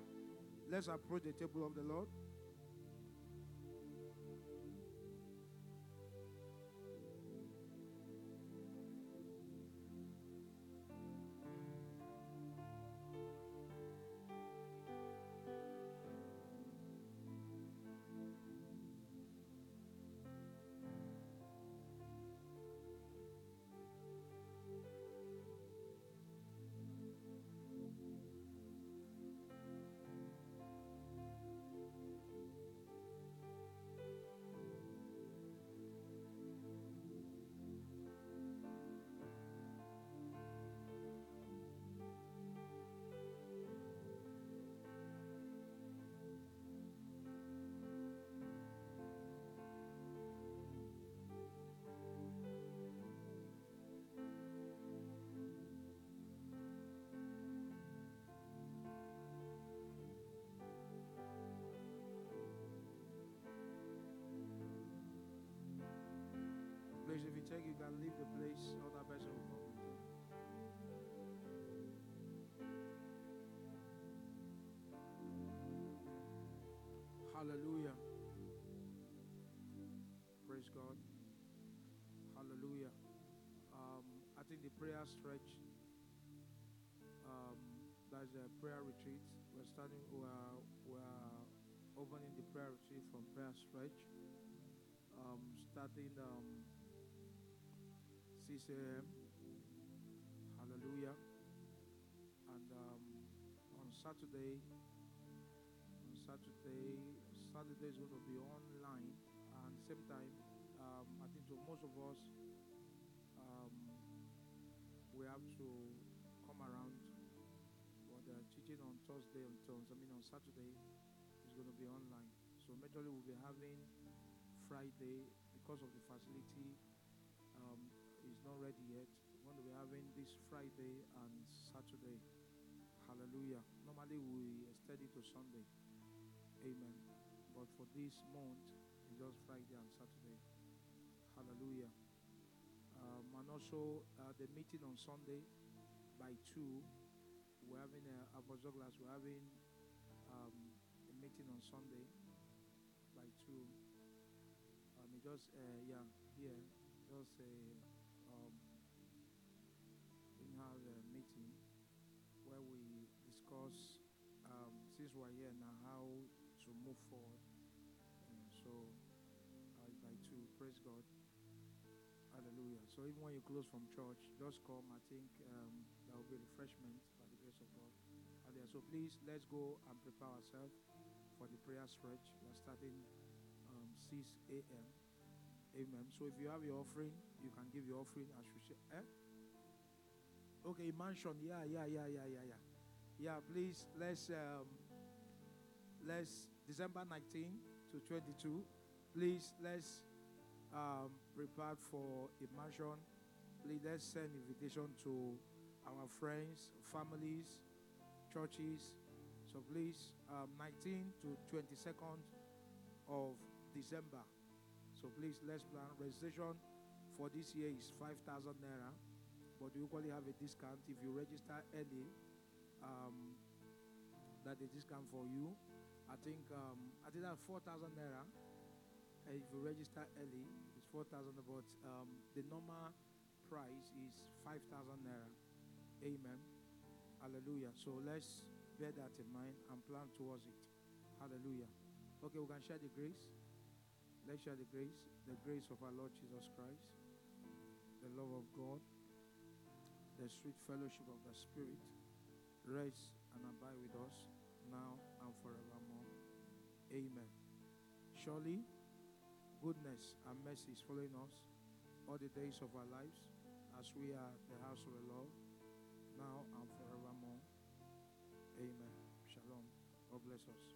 Let's approach the table of the Lord. you can leave the place. Other person will come. Hallelujah. Praise God. Hallelujah. Um, I think the prayer stretch, um, that's a prayer retreat. We're starting, we're, we're opening the prayer retreat from prayer stretch, um, starting um, 6 a.m. Hallelujah. And um, on Saturday, on Saturday, Saturday is going to be online, and same time, um, I think to most of us, um, we have to come around. But the teaching on Thursday, on Thursday, I mean on Saturday, is going to be online. So majorly we'll be having Friday because of the facility is not ready yet. We're going to be having this Friday and Saturday. Hallelujah. Normally we extend it to Sunday. Amen. But for this month, it's just Friday and Saturday. Hallelujah. Um, and also uh, the meeting on Sunday by 2, we're having a Apostle class, we're having um, a meeting on Sunday by 2. Um, just, uh, yeah, here, just a since we're here now, how to move forward. And so, uh, by to praise God. Hallelujah. So even when you close from church, just come. I think um, there will be refreshment by the grace of God. Hallelujah. So please, let's go and prepare ourselves for the prayer stretch. We're starting um, 6 a.m. Amen. So if you have your offering, you can give your offering as you say. Eh? Okay, mansion. Yeah, yeah, yeah, yeah, yeah, yeah. Yeah, please let's um, let's December 19 to 22. Please let's um, prepare for immersion. Please let's send invitation to our friends, families, churches. So please, um, 19 to 22nd of December. So please let's plan. Registration for this year is 5,000 naira, but you equally have a discount if you register early. Um, that a discount for you. I think um, I think that's 4,000 naira. If you register early, it's 4,000, but um, the normal price is 5,000 naira. Amen. Hallelujah. So let's bear that in mind and plan towards it. Hallelujah. Okay, we can share the grace. Let's share the grace. The grace of our Lord Jesus Christ, the love of God, the sweet fellowship of the Spirit rest and abide with us now and forevermore. Amen. Surely, goodness and mercy is following us all the days of our lives as we are the house of the Lord now and forevermore. Amen. Shalom. God bless us.